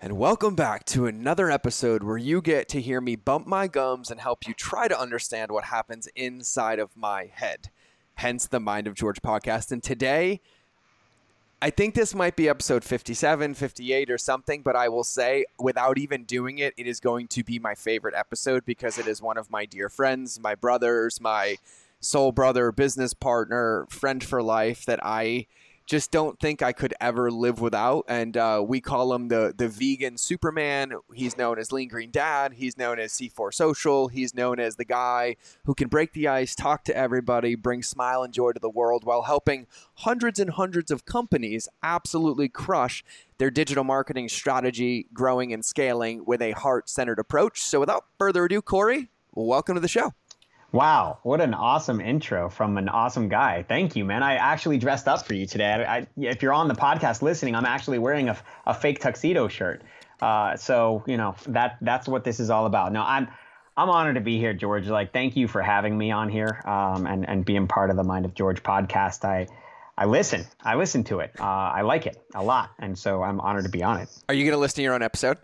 and welcome back to another episode where you get to hear me bump my gums and help you try to understand what happens inside of my head. Hence the Mind of George podcast. And today, I think this might be episode 57, 58 or something, but I will say, without even doing it, it is going to be my favorite episode because it is one of my dear friends, my brothers, my soul brother, business partner, friend for life that I just don't think I could ever live without. And uh, we call him the the vegan Superman. He's known as Lean Green Dad. He's known as C4 Social. He's known as the guy who can break the ice, talk to everybody, bring smile and joy to the world while helping hundreds and hundreds of companies absolutely crush their digital marketing strategy, growing and scaling with a heart centered approach. So without further ado, Corey, welcome to the show. Wow, what an awesome intro from an awesome guy. Thank you, man. I actually dressed up for you today. I, I, if you're on the podcast listening, I'm actually wearing a, a fake tuxedo shirt. Uh, so you know that that's what this is all about. No, I'm I'm honored to be here, George. Like, thank you for having me on here um, and and being part of the Mind of George podcast. I I listen. I listen to it. Uh, I like it a lot, and so I'm honored to be on it. Are you going to listen to your own episode?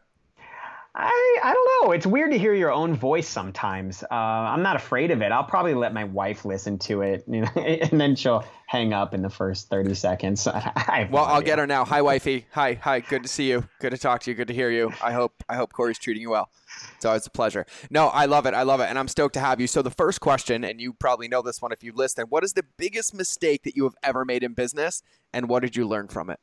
I I don't know. It's weird to hear your own voice sometimes. Uh, I'm not afraid of it. I'll probably let my wife listen to it, you know, and then she'll hang up in the first 30 seconds. well, I'll get her now. Hi, wifey. Hi, hi. Good to see you. Good to talk to you. Good to hear you. I hope I hope Corey's treating you well. It's always a pleasure. No, I love it. I love it, and I'm stoked to have you. So the first question, and you probably know this one if you listen. What is the biggest mistake that you have ever made in business, and what did you learn from it?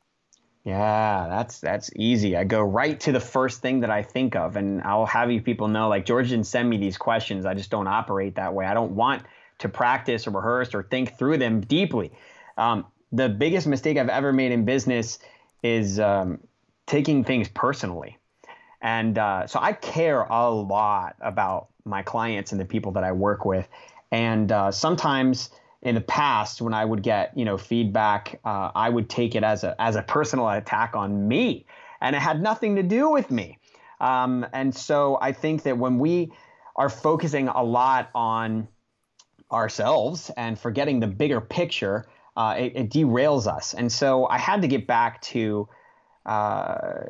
Yeah, that's that's easy. I go right to the first thing that I think of, and I'll have you people know. Like George didn't send me these questions. I just don't operate that way. I don't want to practice or rehearse or think through them deeply. Um, the biggest mistake I've ever made in business is um, taking things personally, and uh, so I care a lot about my clients and the people that I work with, and uh, sometimes in the past when I would get you know feedback, uh, I would take it as a as a personal attack on me, and it had nothing to do with me. Um, and so I think that when we are focusing a lot on ourselves and forgetting the bigger picture, uh, it, it, derails us. And so I had to get back to uh,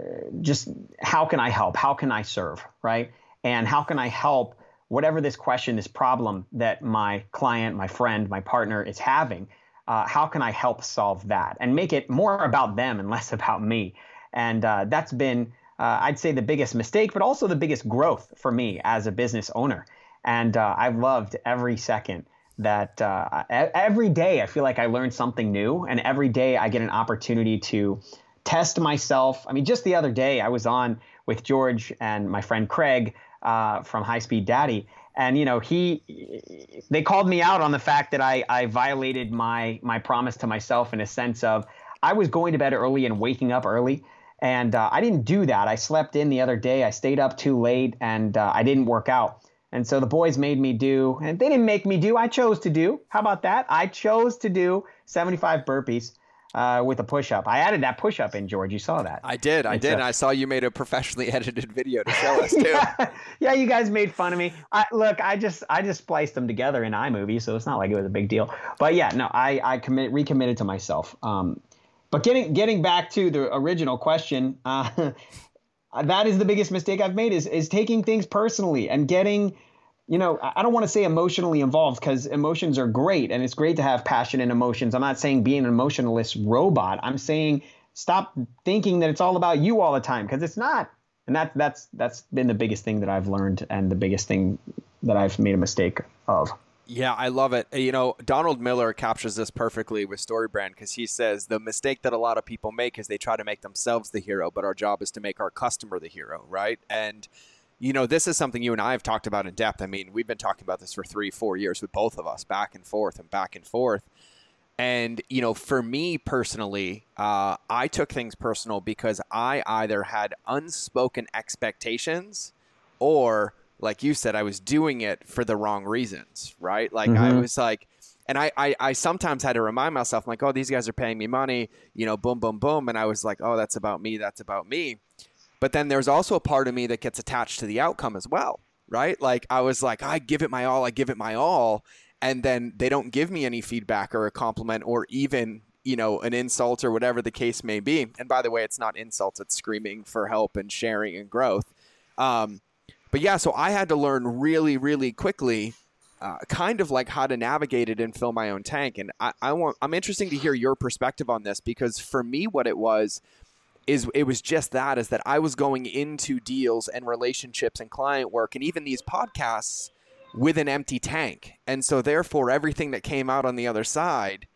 just how can I help? How can I serve? Right? And how can I help whatever this question, this problem that my client, my friend, my partner is having, uh, how can I help solve that and make it more about them and less about me? And uh, that's been, uh, I'd say, the biggest mistake, but also the biggest growth for me as a business owner. And uh, I've loved every second that uh, every day I feel like I learn something new, and every day I get an opportunity to test myself. I mean, just the other day I was on with George and my friend Craig uh, from High Speed Daddy, and you know he they called me out on the fact that I I violated my my promise to myself in a sense of I was going to bed early and waking up early. And uh, I didn't do that. I slept in the other day. I stayed up too late and uh, I didn't work out. And so the boys made me do, and they didn't make me do, I chose to do. How about that? I chose to do 75 burpees uh, with a push up. I added that push up in, George. You saw that. I did. I did. and I saw you made a professionally edited video to show us too. yeah. yeah, you guys made fun of me. I, look, I just I just spliced them together in iMovie, so it's not like it was a big deal. But yeah, no, I I commit recommitted to myself. Um, but getting getting back to the original question, uh, that is the biggest mistake I've made is is taking things personally and getting you know, I don't want to say emotionally involved because emotions are great and it's great to have passion and emotions. I'm not saying being an emotionless robot. I'm saying stop thinking that it's all about you all the time because it's not. And that that's that's been the biggest thing that I've learned and the biggest thing that I've made a mistake of. Yeah, I love it. You know, Donald Miller captures this perfectly with StoryBrand because he says the mistake that a lot of people make is they try to make themselves the hero, but our job is to make our customer the hero, right? And you know, this is something you and I have talked about in depth. I mean, we've been talking about this for three, four years with both of us, back and forth and back and forth. And, you know, for me personally, uh, I took things personal because I either had unspoken expectations or, like you said, I was doing it for the wrong reasons, right? Like, mm-hmm. I was like, and I, I, I, sometimes had to remind myself, like, oh, these guys are paying me money, you know, boom, boom, boom. And I was like, oh, that's about me. That's about me. But then there's also a part of me that gets attached to the outcome as well, right? Like I was like, I give it my all, I give it my all, and then they don't give me any feedback or a compliment or even you know, an insult or whatever the case may be. And by the way, it's not insults, it's screaming for help and sharing and growth. Um, but yeah, so I had to learn really, really quickly, uh, kind of like how to navigate it and fill my own tank. And I, I want, I'm interesting to hear your perspective on this because for me, what it was is it was just that is that I was going into deals and relationships and client work and even these podcasts with an empty tank. And so therefore everything that came out on the other side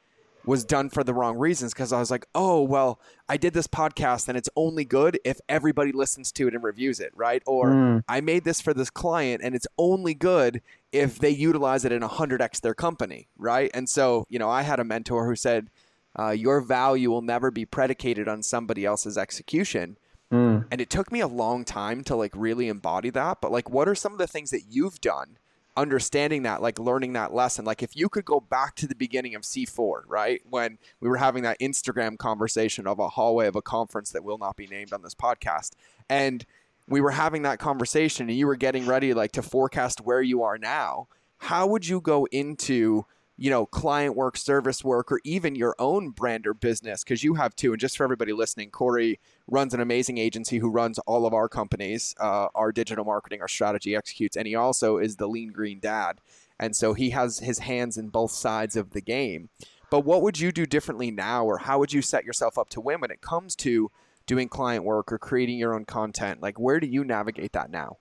was done for the wrong reasons because I was like, oh, well, I did this podcast and it's only good if everybody listens to it and reviews it, right? Or mm. I made this for this client and it's only good if they utilize it in 100x their company, right? And so, you know, I had a mentor who said, uh, your value will never be predicated on somebody else's execution. Mm. And it took me a long time to like really embody that. But like, what are some of the things that you've done understanding that, like learning that lesson. Like if you could go back to the beginning of C4, right? When we were having that Instagram conversation of a hallway of a conference that will not be named on this podcast. And we were having that conversation and you were getting ready like to forecast where you are now. How would you go into you know, client work, service work, or even your own brand or business, because you have two. And just for everybody listening, Corey runs an amazing agency who runs all of our companies, uh, our digital marketing, our strategy executes, and he also is the lean green dad. And so he has his hands in both sides of the game. But what would you do differently now, or how would you set yourself up to win when it comes to doing client work or creating your own content? Like, where do you navigate that now?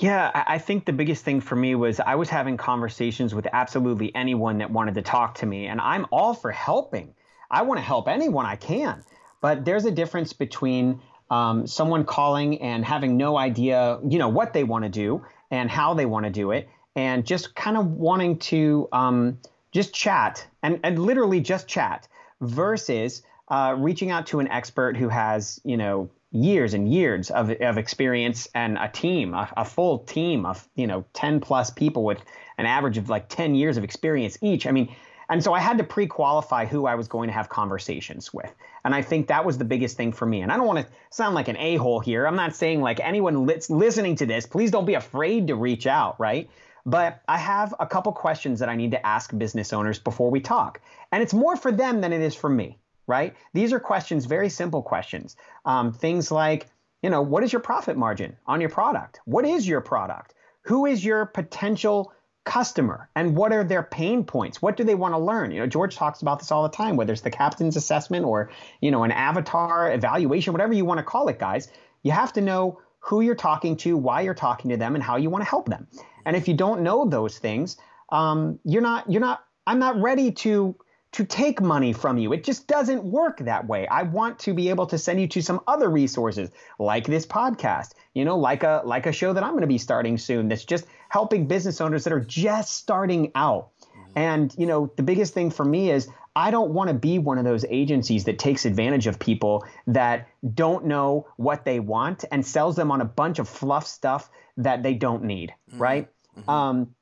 Yeah, I think the biggest thing for me was I was having conversations with absolutely anyone that wanted to talk to me, and I'm all for helping. I want to help anyone I can, but there's a difference between um, someone calling and having no idea, you know, what they want to do and how they want to do it, and just kind of wanting to um, just chat and, and literally just chat versus uh, reaching out to an expert who has, you know, years and years of, of experience and a team, a, a, full team of, you know, 10 plus people with an average of like 10 years of experience each. I mean, and so I had to pre qualify who I was going to have conversations with. And I think that was the biggest thing for me. And I don't want to sound like an a hole here. I'm not saying like anyone li- listening to this, please don't be afraid to reach out, right? But I have a couple questions that I need to ask business owners before we talk. And it's more for them than it is for me right? These are questions, very simple questions. Um, things like, you know, what is your profit margin on your product? What is your product? Who is your potential customer? And what are their pain points? What do they want to learn? You know, George talks about this all the time, whether it's the captain's assessment or, you know, an avatar evaluation, whatever you want to call it, guys. You have to know who you're talking to, why you're talking to them, and how you want to help them. And if you don't know those things, um, you're not, you're not, I'm not ready to to take money from you. It just doesn't work that way. I want to be able to send you to some other resources like this podcast, you know, like a like a show that I'm going to be starting soon that's just helping business owners that are just starting out. Mm-hmm. And, you know, the biggest thing for me is I don't want to be one of those agencies that takes advantage of people that don't know what they want and sells them on a bunch of fluff stuff that they don't need, mm-hmm. right? Mm-hmm. Um,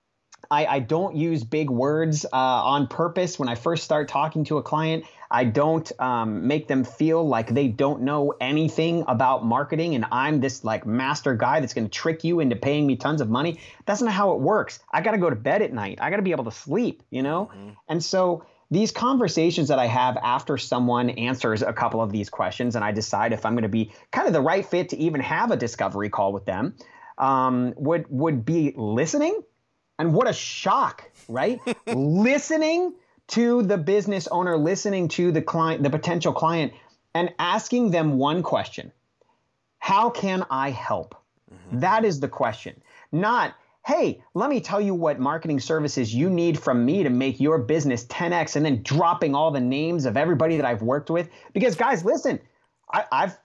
I, I don't use big words uh, on purpose when I first start talking to a client. I don't um, make them feel like they don't know anything about marketing and I'm this like master guy that's going to trick you into paying me tons of money. That's not how it works. I got to go to bed at night. I got to be able to sleep, you know? Mm-hmm. And so these conversations that I have after someone answers a couple of these questions and I decide if I'm going to be kind of the right fit to even have a discovery call with them um, would would be listening and what a shock, right? listening to the business owner, listening to the client, the potential client, and asking them one question How can I help? Mm-hmm. That is the question. Not, hey, let me tell you what marketing services you need from me to make your business 10x, and then dropping all the names of everybody that I've worked with. Because, guys, listen, I, have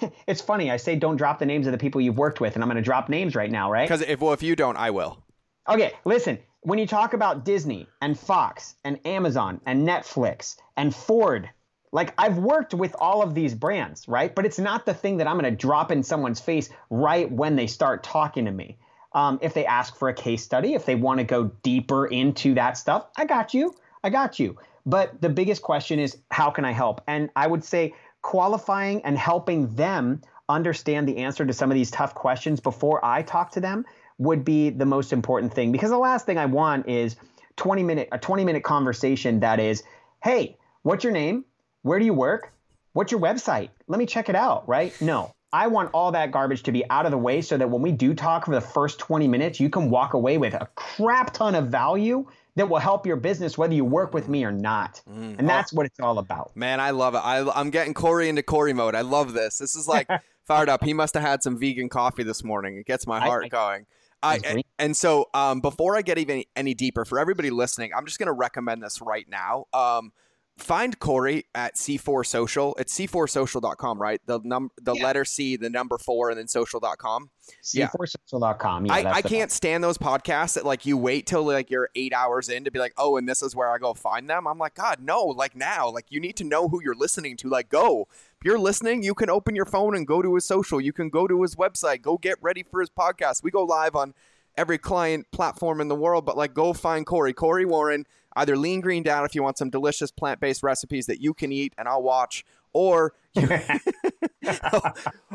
it's funny. I say don't drop the names of the people you've worked with, and I'm going to drop names right now, right? Because if well, if you don't, I will. Okay, listen. When you talk about Disney and Fox and Amazon and Netflix and Ford, like I've worked with all of these brands, right? But it's not the thing that I'm going to drop in someone's face right when they start talking to me. Um, if they ask for a case study, if they want to go deeper into that stuff, I got you. I got you. But the biggest question is, how can I help? And I would say qualifying and helping them understand the answer to some of these tough questions before I talk to them would be the most important thing because the last thing I want is 20 minute a 20 minute conversation that is, hey, What's your name? Where do you work? What's your website? Let me check it out, right? No. I want all that garbage to be out of the way so that when we do talk for the first 20 minutes, you can walk away with a crap ton of value that will help your business whether you work with me or not. Mm. And that's oh. what it's all about. Man, I love it. I, I'm getting Corey into Corey mode. I love this. This is like fired up. He must have had some vegan coffee this morning. It gets my heart I, I, going. I, and, and so um, before I get even any deeper, for everybody listening, I'm just going to recommend this right now. Um, find Corey at C4 Social. It's c4social.com, right? The num the yeah. letter C, the number four, and then social.com. C4social.com. Yeah, I, I can't stand those podcasts that like you wait till like you're eight hours in to be like, oh, and this is where I go find them. I'm like, God, no, like now. Like you need to know who you're listening to. Like, go. You're listening, you can open your phone and go to his social. You can go to his website. Go get ready for his podcast. We go live on every client platform in the world, but like go find Corey. Corey Warren either lean green dad if you want some delicious plant based recipes that you can eat and I'll watch, or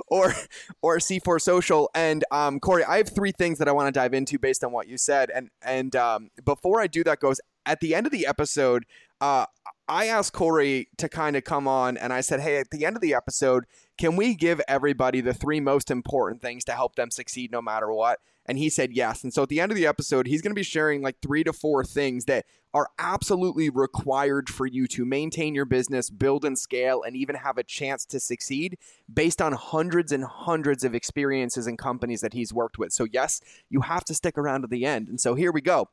or or C4 Social. And um, Corey, I have three things that I want to dive into based on what you said. And and um, before I do that, goes at the end of the episode. Uh, I asked Corey to kind of come on, and I said, "Hey, at the end of the episode, can we give everybody the three most important things to help them succeed no matter what?" And he said yes. And so at the end of the episode, he's going to be sharing like three to four things that are absolutely required for you to maintain your business, build and scale, and even have a chance to succeed based on hundreds and hundreds of experiences and companies that he's worked with. So, yes, you have to stick around to the end. And so here we go.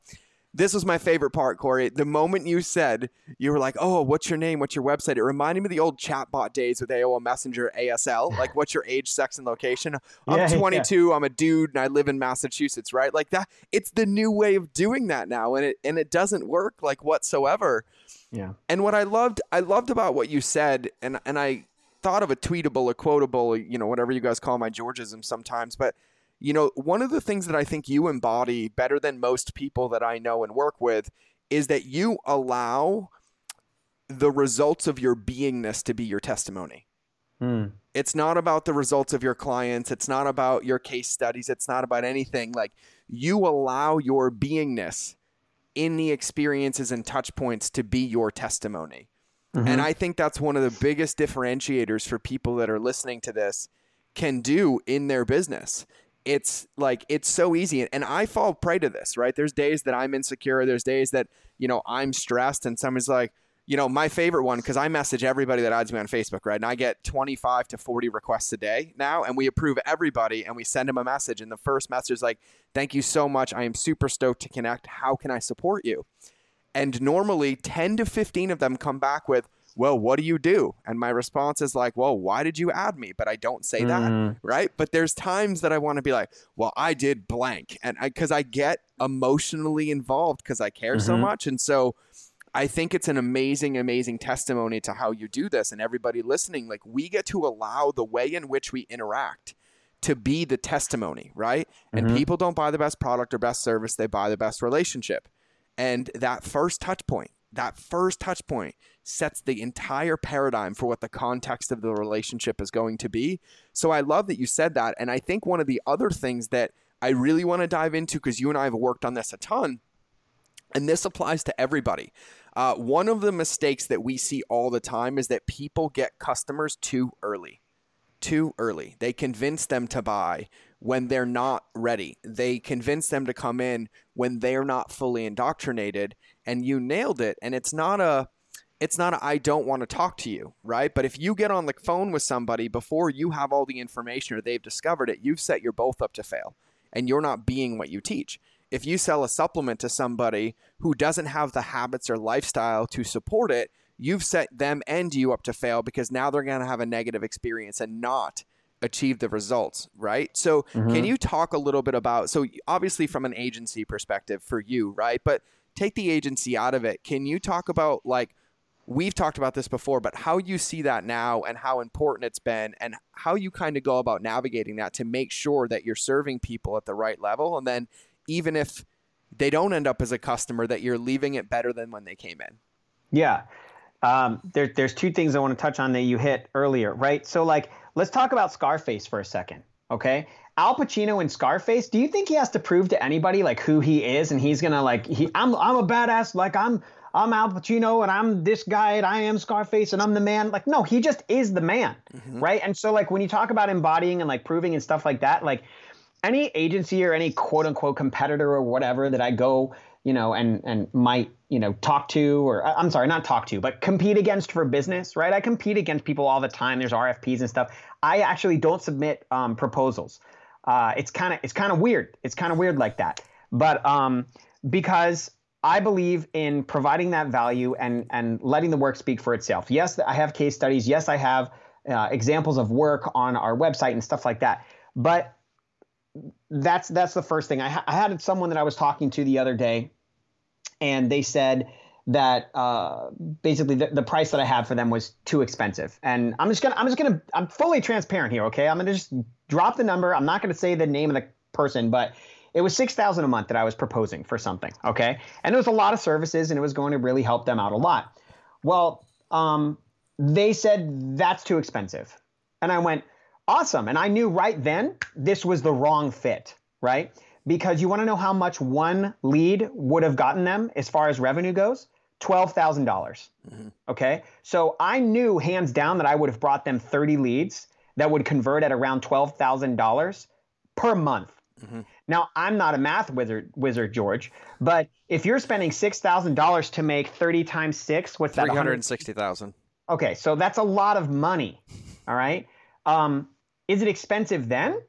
This was my favorite part, Corey. The moment you said you were like, "Oh, what's your name? What's your website?" It reminded me of the old chatbot days with AOL Messenger, ASL. Like, what's your age, sex, and location? I'm yeah, 22. Yeah. I'm a dude, and I live in Massachusetts. Right? Like that. It's the new way of doing that now, and it and it doesn't work like whatsoever. Yeah. And what I loved, I loved about what you said, and and I thought of a tweetable, a quotable, you know, whatever you guys call my Georgism sometimes, but you know, one of the things that I think you embody better than most people that I know and work with is that you allow the results of your beingness to be your testimony. Mm. It's not about the results of your clients. It's not about your case studies. It's not about anything. Like you allow your beingness in the experiences and touch points to be your testimony. Mm-hmm. And I think that's one of the biggest differentiators for people that are listening to this can do in their business it's like it's so easy and i fall prey to this right? There's days that i'm insecure there's days that you know i'm stressed and someone's like you know my favorite one because i message everybody that adds me on facebook right? And i get 25 to 40 requests a day now and we approve everybody and we send them a message and the first message is like thank you so much i am super stoked to connect how can i support you? And normally 10 to 15 of them come back with well, what do you do? And my response is like, well, why did you add me? But I don't say mm. that, right? But there's times that I want to be like, well, I did blank. And because I, I, get emotionally involved because I care mm-hmm. so much. And so I think it's an amazing, amazing testimony to how you do this. And everybody listening, like, we get to allow the way in which we interact to be the testimony, right? Mm-hmm. And people don't buy the best product or best service, they buy the best relationship. And that first touch point, that first touch point sets the entire paradigm for what the context of the relationship is going to be. So I love that you said that. And I think one of the other things that I really want to dive into, because you and I have worked on this a ton, and this applies to everybody. Uh, one of the mistakes that we see all the time is that people get customers too early. Too early. They convince them to buy when they're not ready. They convince them to come in when they're not fully indoctrinated. And you nailed it. And it's not a it's not I don't want to talk to you, right? But if you get on the phone with somebody before you have all the information or they've discovered it, you've set your both up to fail and you're not being what you teach. If you sell a supplement to somebody who doesn't have the habits or lifestyle to support it, you've set them and you up to fail because now they're going to have a negative experience and not achieve the results, right? So, mm-hmm. can you talk a little bit about so obviously from an agency perspective for you, right? But take the agency out of it. Can you talk about like we've talked about this before, but how you see that now and how important it's been and how you kind of go about navigating that to make sure that you're serving people at the right level. And then even if they don't end up as a customer, that you're leaving it better than when they came in. Yeah. Um, there, there's two things I want to touch on that you hit earlier, right? So, like, let's talk about Scarface for a second, okay? Al Pacino in Scarface, do you think he has to prove to anybody like who he is and he's gonna like he I'm I'm a badass like I'm I'm Al Pacino and I'm this guy and I am Scarface and I'm the man. Like, no, he just is the man, mm-hmm. right? And so, like, when you talk about embodying and like proving and stuff like that, like any agency or any quote unquote competitor or whatever that I go, you know, and and might you know talk to or I'm sorry, not talk to, but compete against for business, right? I compete against people all the time. There's RFPs and stuff. I actually don't submit um, proposals. Uh, it's kind of it's kind of weird. It's kind of weird like that. But um, because I believe in providing that value and and letting the work speak for itself. Yes, I have case studies. Yes, I have uh, examples of work on our website and stuff like that. But that's that's the first thing. I, ha- I had someone that I was talking to the other day, and they said that uh, basically the, the, price that I had for them was too expensive. And I'm just gonna I'm just gonna I'm fully transparent here. Okay, I'm gonna just drop the number. I'm not gonna say the name of the person, but it was six thousand a month that I was proposing for something. Okay, and it was a lot of services, and it was going to really help them out a lot. Well, um, they said that's too expensive, and I went awesome, and I knew right then this was the wrong fit, right? Because you want to know how much one lead would have gotten them as far as revenue goes? twelve thousand dollars. Mm-hmm. Okay, so I knew hands down that I would have brought them thirty leads that would convert at around twelve thousand dollars per month. Mm-hmm. Now, I'm not a math wizard, wizard George, but if you're spending six thousand dollars to make thirty times six, what's that? Three hundred sixty thousand. Okay, so that's a lot of money. All right. Um, is it expensive then?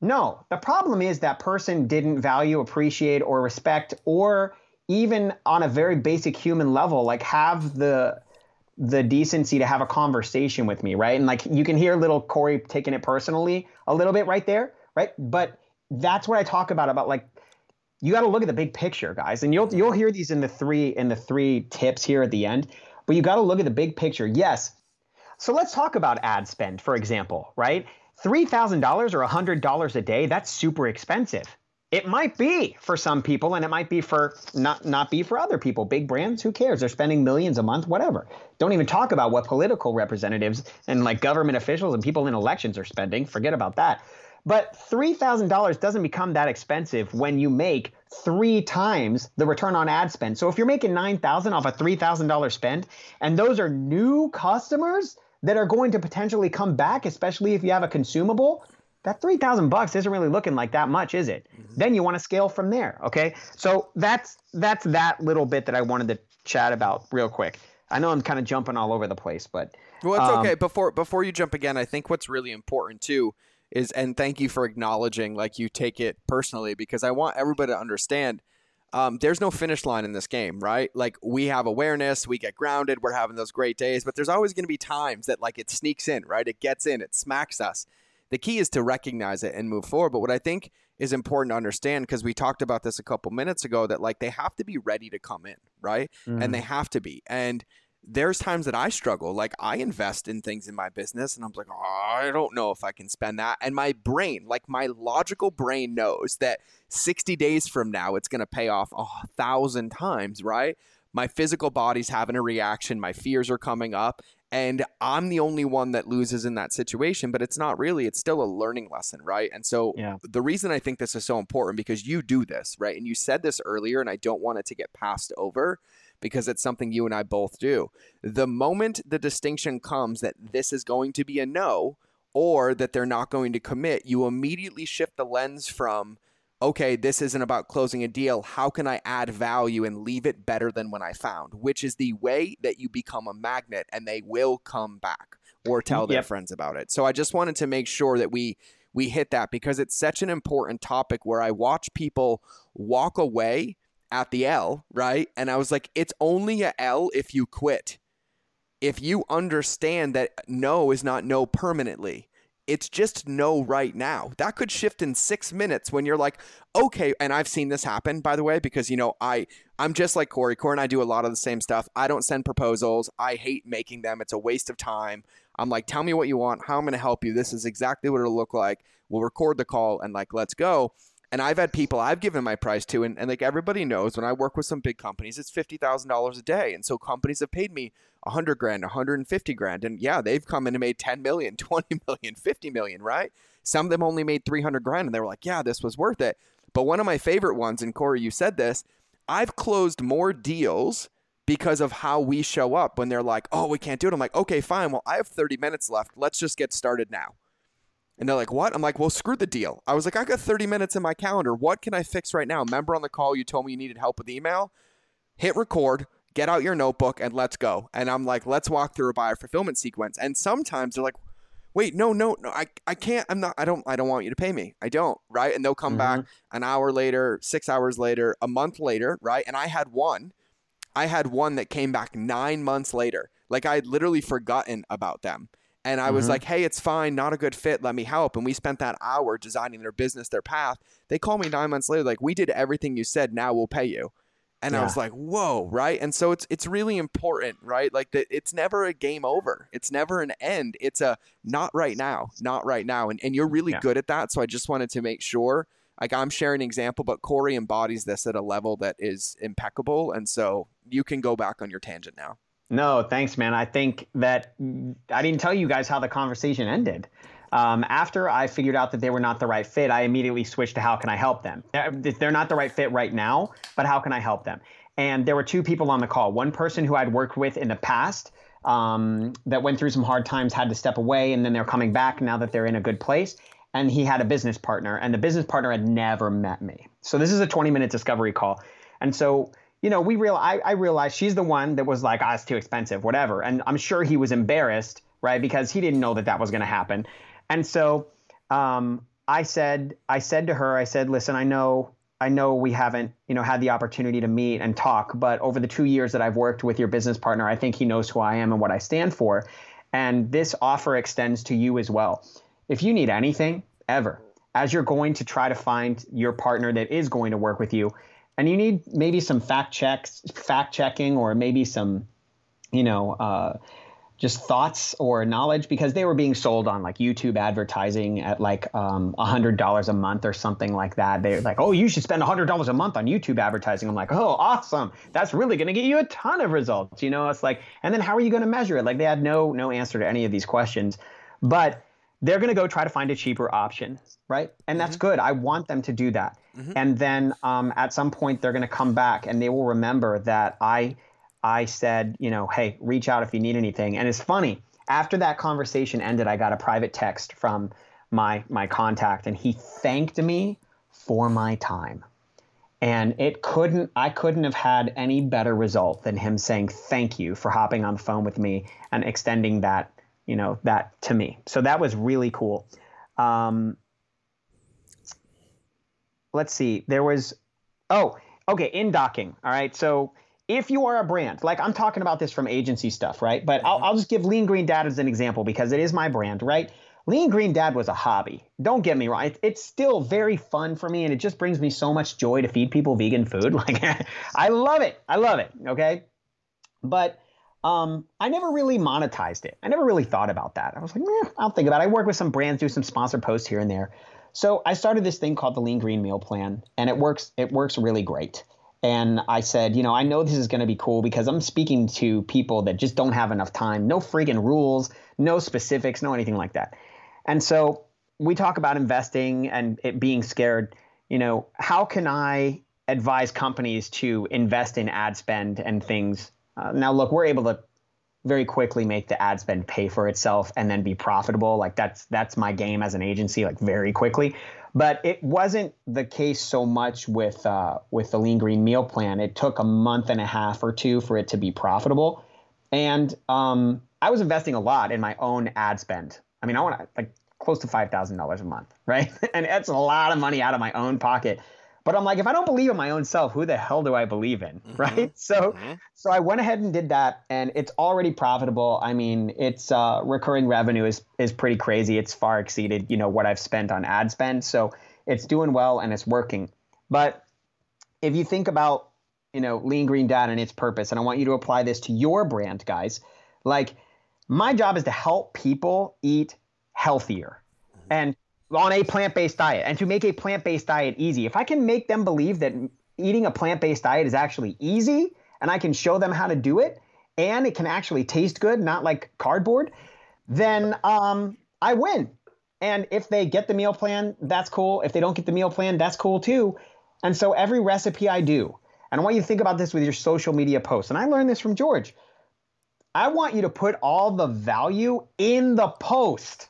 No. The problem is that person didn't value, appreciate, or respect, or even on a very basic human level, like have the the decency to have a conversation with me, right? And like you can hear little Corey taking it personally a little bit right there, right? But that's what I talk about about like you got to look at the big picture, guys. And you'll you'll hear these in the three in the three tips here at the end, but you got to look at the big picture. Yes. So let's talk about ad spend, for example, right? $3,000 or $100 a day, that's super expensive. It might be for some people and it might be for not not be for other people. Big brands, who cares? They're spending millions a month, whatever. Don't even talk about what political representatives and like government officials and people in elections are spending. Forget about that. But $3,000 doesn't become that expensive when you make three times the return on ad spend. So if you're making 9,000 off a $3,000 spend and those are new customers that are going to potentially come back, especially if you have a consumable, that 3000 bucks isn't really looking like that much is it mm-hmm. then you want to scale from there okay so that's that's that little bit that i wanted to chat about real quick i know i'm kind of jumping all over the place but well it's um, okay before before you jump again i think what's really important too is and thank you for acknowledging like you take it personally because I want everybody to understand um, there's no finish line in this game, right? Like we have awareness, we get grounded, we're having those great days, but there's always going to be times that like it sneaks in, right? It gets in, it smacks us. The key is to recognize it and move forward. But what I think is important to understand because we talked about this a couple minutes ago that like they have to be ready to come in, right? Mm. And they have to be. And there's times that I struggle. Like I invest in things in my business and I'm like, oh, I don't know if I can spend that. And my brain, like my logical brain knows that 60 days from now it's going to pay off a thousand times, right? My physical body's having a reaction, my fears are coming up, and I'm the only one that loses in that situation, but it's not really, it's still a learning lesson, right? And so yeah. the reason I think this is so important because you do this, right? And you said this earlier and I don't want it to get passed over because it's something you and I both do. The moment the distinction comes that this is going to be a no or that they're not going to commit, you immediately shift the lens from, okay, this isn't about closing a deal. How can I add value and leave it better than when I found? Which is the way that you become a magnet and they will come back or tell their yep. friends about it. So I just wanted to make sure that we we hit that because it's such an important topic where I watch people walk away at the L, right? And I was like, it's only a L if you quit. If you understand that no is not no permanently, it's just no right now. That could shift in six minutes when you're like, okay. And I've seen this happen, by the way, because you know I I'm just like Corey. Corey and I do a lot of the same stuff. I don't send proposals. I hate making them. It's a waste of time. I'm like, tell me what you want. How I'm going to help you. This is exactly what it'll look like. We'll record the call and like, let's go. And I've had people I've given my price to, and, and like everybody knows, when I work with some big companies, it's fifty thousand dollars a day, and so companies have paid me a hundred grand, a hundred and fifty grand, and yeah, they've come in and made 10 million, 20 million, 50 million, right? Some of them only made three hundred grand, and they were like, yeah, this was worth it. But one of my favorite ones, and Corey, you said this, I've closed more deals because of how we show up when they're like, oh, we can't do it. I'm like, okay, fine. Well, I have 30 minutes left. Let's just get started now. And they're like, what? I'm like, well, screw the deal. I was like, I got 30 minutes in my calendar. What can I fix right now? Remember on the call, you told me you needed help with email? Hit record, get out your notebook, and let's go. And I'm like, let's walk through a buyer fulfillment sequence. And sometimes they're like, wait, no, no, no, I, I can't, I'm not, I don't, I don't want you to pay me. I don't, right? And they'll come mm-hmm. back an hour later, six hours later, a month later, right? And I had one, I had one that came back nine months later. Like I had literally forgotten about them. And I mm-hmm. was like, hey, it's fine, not a good fit, let me help. And we spent that hour designing their business, their path. They called me nine months later, like, we did everything you said, now we'll pay you. And yeah. I was like, whoa, right? And so it's it's really important, right? Like that it's never a game over. It's never an end. It's a not right now, not right now. And and you're really yeah. good at that. So I just wanted to make sure like I'm sharing an example, but Corey embodies this at a level that is impeccable. And so you can go back on your tangent now. No, thanks, man. I think that I didn't tell you guys how the conversation ended. Um, after I figured out that they were not the right fit, I immediately switched to how can I help them? Uh, they're not the right fit right now, but how can I help them? And there were two people on the call. One person who I'd worked with in the past um, that went through some hard times, had to step away, and then they're coming back now that they're in a good place. And he had a business partner, and the business partner had never met me. So this is a 20 minute discovery call. And so you know, we real I, I realized she's the one that was like, ah, it's too expensive, whatever. And I'm sure he was embarrassed, right? Because he didn't know that that was going to happen. And so um, I said, I said to her, I said, listen, I know, I know we haven't, you know, had the opportunity to meet and talk, but over the two years that I've worked with your business partner, I think he knows who I am and what I stand for. And this offer extends to you as well. If you need anything ever, as you're going to try to find your partner that is going to work with you, and you need maybe some fact checks, fact checking, or maybe some, you know, uh, just thoughts or knowledge because they were being sold on like YouTube advertising at like um, a hundred dollars a month or something like that. They're like, oh, you should spend a hundred dollars a month on YouTube advertising. I'm like, oh, awesome. That's really going to get you a ton of results. You know, it's like, and then how are you going to measure it? Like they had no no answer to any of these questions, but they're going to go try to find a cheaper option, right? And that's mm-hmm. good. I want them to do that. Mm-hmm. And then um, at some point they're going to come back and they will remember that I I said, you know, hey, reach out if you need anything. And it's funny. After that conversation ended, I got a private text from my my contact and he thanked me for my time. And it couldn't I couldn't have had any better result than him saying thank you for hopping on the phone with me and extending that you know that to me. So that was really cool. Um, let's see. There was oh okay in docking. All right. So if you are a brand, like I'm talking about this from agency stuff, right? But I'll, I'll just give Lean Green Dad as an example because it is my brand, right? Lean Green Dad was a hobby. Don't get me wrong. It, it's still very fun for me and it just brings me so much joy to feed people vegan food. Like I love it. I love it. Okay. But um, I never really monetized it. I never really thought about that. I was like, eh, I'll think about it. I work with some brands, do some sponsored posts here and there. So I started this thing called the Lean Green Meal Plan, and it works. It works really great. And I said, you know, I know this is going to be cool because I'm speaking to people that just don't have enough time. No freaking rules, no specifics, no anything like that. And so we talk about investing and it being scared. You know, how can I advise companies to invest in ad spend and things uh, now, look, we're able to very quickly make the ad spend pay for itself and then be profitable. Like that's that's my game as an agency, like very quickly. But it wasn't the case so much with uh, with the Lean Green Meal Plan. It took a month and a half or two for it to be profitable, and um, I was investing a lot in my own ad spend. I mean, I want like close to five thousand dollars a month, right? and that's a lot of money out of my own pocket but I'm like, if I don't believe in my own self, who the hell do I believe in, mm-hmm. right? So, mm-hmm. so I went ahead and did that, and it's already profitable. I mean, it's uh, recurring revenue is is pretty crazy. It's far exceeded, you know, what I've spent on ad spend. So it's doing well and it's working. But if you think about, you know, Lean Green Dad and its purpose, and I want you to apply this to your brand, guys. Like, my job is to help people eat healthier, mm-hmm. and on a plant-based diet and to make a plant-based diet easy. If I can make them believe that eating a plant-based diet is actually easy and I can show them how to do it and it can actually taste good, not like cardboard, then um, I win. And if they get the meal plan, that's cool. If they don't get the meal plan, that's cool too. And so every recipe I do, And I want you to think about this with your social media posts. And I learned this from George. I want you to put all the value in the post.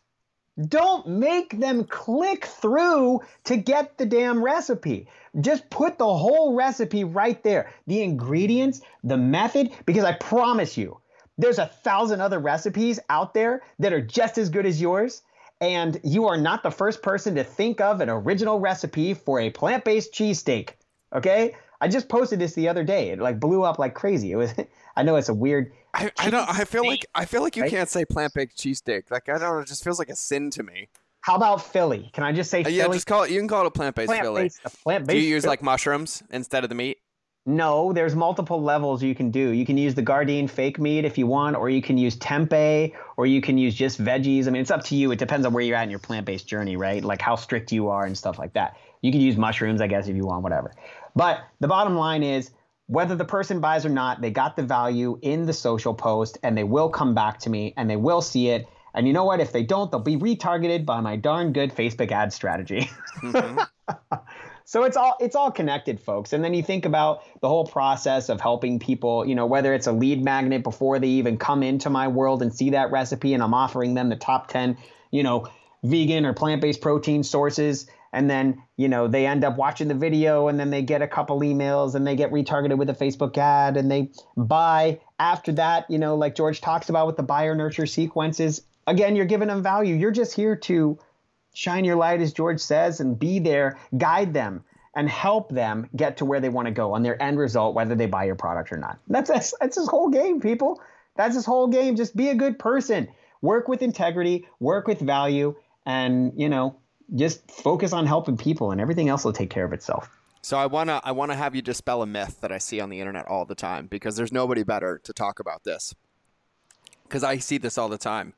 Don't make them click through to get the damn recipe. Just put the whole recipe right there the ingredients, the method, because I promise you, there's a thousand other recipes out there that are just as good as yours. And you are not the first person to think of an original recipe for a plant based cheesesteak. Okay? I just posted this the other day. It like blew up like crazy. It was I know it's a weird I, I don't I feel like I feel like you right? can't say plant based cheesesteak. Like I don't know, it just feels like a sin to me. How about Philly? Can I just say uh, Yeah, just call it you can call it a plant based Philly. Plant based Do you use Philly? like mushrooms instead of the meat? No, there's multiple levels you can do. You can use the Gardein fake meat if you want, or you can use tempeh, or you can use just veggies. I mean, it's up to you. It depends on where you're at in your plant based journey, right? Like how strict you are and stuff like that. You can use mushrooms, I guess, if you want, whatever. But the bottom line is whether the person buys or not, they got the value in the social post and they will come back to me and they will see it. And you know what? If they don't, they'll be retargeted by my darn good Facebook ad strategy. Mm-hmm. so it's all it's all connected, folks. And then you think about the whole process of helping people, you know, whether it's a lead magnet before they even come into my world and see that recipe and I'm offering them the top 10, you know, vegan or plant-based protein sources and then you know they end up watching the video and then they get a couple emails and they get retargeted with a facebook ad and they buy. After that you know like george talks about with the buyer nurture sequences again you're giving them value. You're just here to shine your light as george says and be there guide them and help them get to where they want to go on their end result whether they buy your product or not. That's that's, that's his whole game people. That's his whole game. Just be a good person. Work with integrity work with value and you know just focus on helping people and everything else will take care of itself. So I wanna I wanna have you dispel a myth that I see on the internet all the time because there's nobody better to talk about this. Because I see this all the time.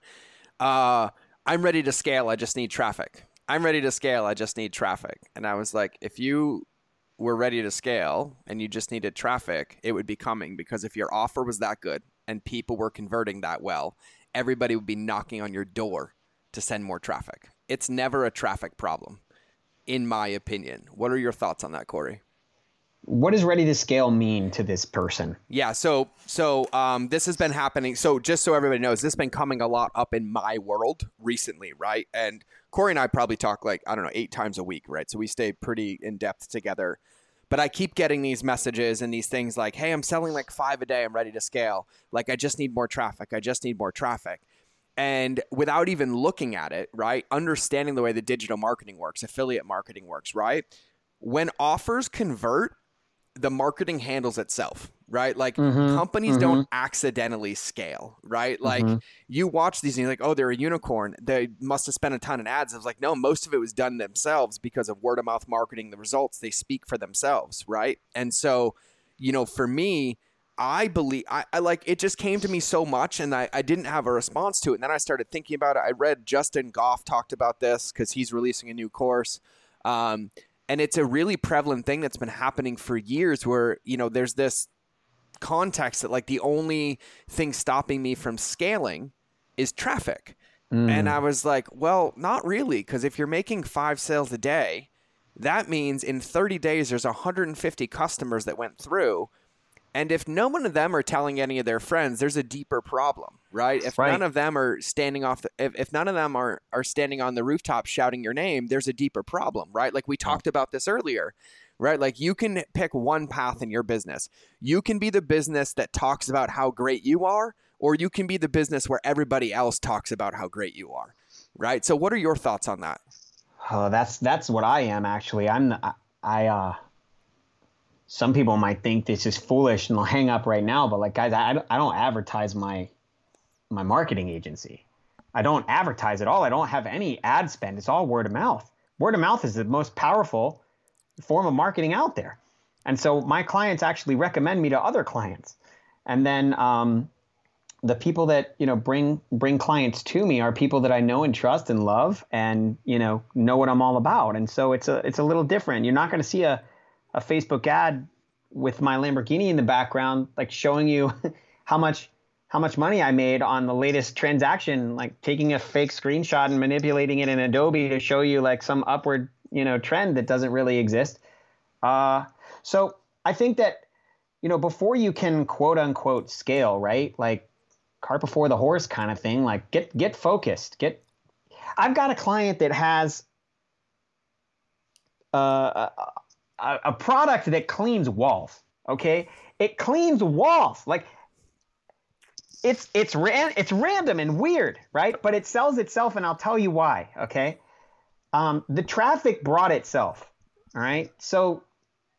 Uh, I'm ready to scale. I just need traffic. I'm ready to scale. I just need traffic. And I was like, if you were ready to scale and you just needed traffic, it would be coming because if your offer was that good and people were converting that well, everybody would be knocking on your door to send more traffic. It's never a traffic problem, in my opinion. What are your thoughts on that, Corey? What does ready to scale mean to this person? Yeah, so so um, this has been happening. So just so everybody knows, this has been coming a lot up in my world recently, right? And Corey and I probably talk like I don't know eight times a week, right? So we stay pretty in depth together. But I keep getting these messages and these things like, "Hey, I'm selling like five a day. I'm ready to scale. Like I just need more traffic. I just need more traffic." And without even looking at it, right? Understanding the way the digital marketing works, affiliate marketing works, right? When offers convert, the marketing handles itself, right? Like mm-hmm, companies mm-hmm. don't accidentally scale, right? Like mm-hmm. you watch these and you're like, oh, they're a unicorn. They must have spent a ton of ads. I was like, no, most of it was done themselves because of word of mouth marketing. The results they speak for themselves, right? And so, you know, for me, I believe I, I, like it just came to me so much and I, I didn't have a response to it. And then I started thinking about it. I read Justin Goff talked about this because he's releasing a new course. Um, and it's a really prevalent thing that's been happening for years where, you know, there's this context that like the only thing stopping me from scaling is traffic. Mm. And I was like, well, not really. Because if you're making five sales a day, that means in 30 days, there's 150 customers that went through and if no one of them are telling any of their friends, there's a deeper problem, right? If right. none of them are standing off, the, if, if none of them are, are standing on the rooftop shouting your name, there's a deeper problem, right? Like we talked about this earlier, right? Like you can pick one path in your business. You can be the business that talks about how great you are, or you can be the business where everybody else talks about how great you are, right? So what are your thoughts on that? Oh, that's that's what I am actually. I'm I, I uh some people might think this is foolish and they'll hang up right now. But like, guys, I, I don't advertise my my marketing agency. I don't advertise at all. I don't have any ad spend. It's all word of mouth. Word of mouth is the most powerful form of marketing out there. And so my clients actually recommend me to other clients. And then um, the people that you know bring bring clients to me are people that I know and trust and love, and you know know what I'm all about. And so it's a it's a little different. You're not going to see a a Facebook ad with my Lamborghini in the background, like showing you how much how much money I made on the latest transaction, like taking a fake screenshot and manipulating it in Adobe to show you like some upward, you know, trend that doesn't really exist. Uh, so I think that you know, before you can quote unquote scale, right? Like cart before the horse kind of thing. Like get get focused. Get. I've got a client that has uh, a, a product that cleans walls. Okay, it cleans walls. Like it's it's ran it's random and weird, right? But it sells itself, and I'll tell you why. Okay, um, the traffic brought itself. All right, so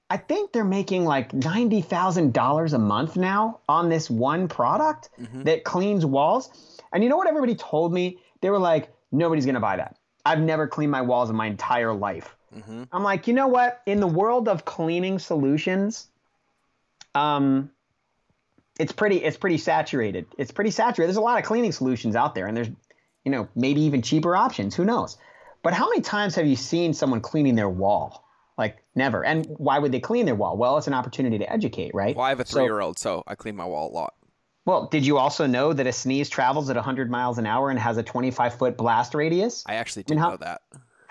I think they're making like ninety thousand dollars a month now on this one product mm-hmm. that cleans walls. And you know what everybody told me? They were like, nobody's gonna buy that. I've never cleaned my walls in my entire life. Mm-hmm. I'm like, you know what? In the world of cleaning solutions, um, it's pretty it's pretty saturated. It's pretty saturated. There's a lot of cleaning solutions out there, and there's you know maybe even cheaper options. Who knows? But how many times have you seen someone cleaning their wall? Like never. And why would they clean their wall? Well, it's an opportunity to educate, right? Well, I have a three-year-old, so, so I clean my wall a lot. Well, did you also know that a sneeze travels at 100 miles an hour and has a 25 foot blast radius? I actually didn't I mean, how, know that.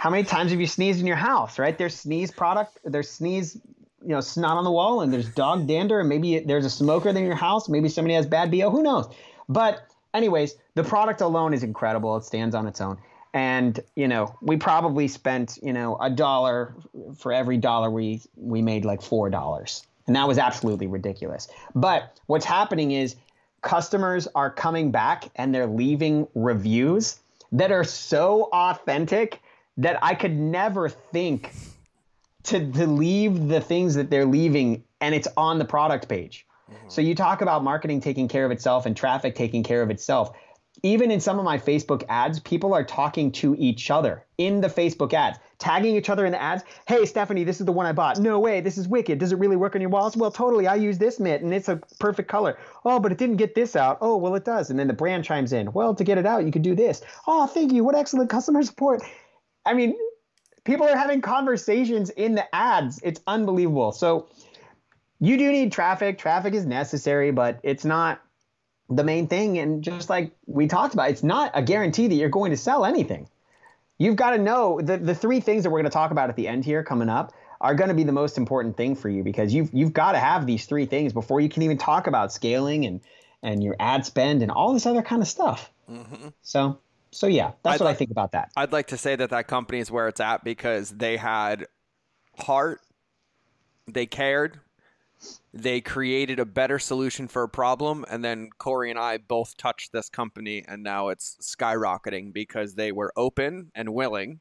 How many times have you sneezed in your house, right? There's sneeze product, there's sneeze you know snot on the wall and there's dog dander and maybe there's a smoker in your house. Maybe somebody has bad bo who knows? But anyways the product alone is incredible. It stands on its own. And you know we probably spent you know a dollar for every dollar we we made like four dollars. And that was absolutely ridiculous. But what's happening is customers are coming back and they're leaving reviews that are so authentic that i could never think to to leave the things that they're leaving and it's on the product page. Mm-hmm. So you talk about marketing taking care of itself and traffic taking care of itself. Even in some of my Facebook ads, people are talking to each other in the Facebook ads, tagging each other in the ads. Hey, Stephanie, this is the one I bought. No way, this is wicked. Does it really work on your walls? Well, totally. I use this mitt and it's a perfect color. Oh, but it didn't get this out. Oh, well, it does. And then the brand chimes in. Well, to get it out, you could do this. Oh, thank you. What excellent customer support. I mean, people are having conversations in the ads. It's unbelievable. So you do need traffic. Traffic is necessary, but it's not the main thing. And just like we talked about, it's not a guarantee that you're going to sell anything. You've got to know the, the three things that we're going to talk about at the end here coming up are going to be the most important thing for you because you've you've got to have these three things before you can even talk about scaling and and your ad spend and all this other kind of stuff. Mm-hmm. So so yeah, that's I'd what like, I think about that. I'd like to say that that company is where it's at because they had heart, they cared, they created a better solution for a problem, and then Corey and I both touched this company, and now it's skyrocketing because they were open and willing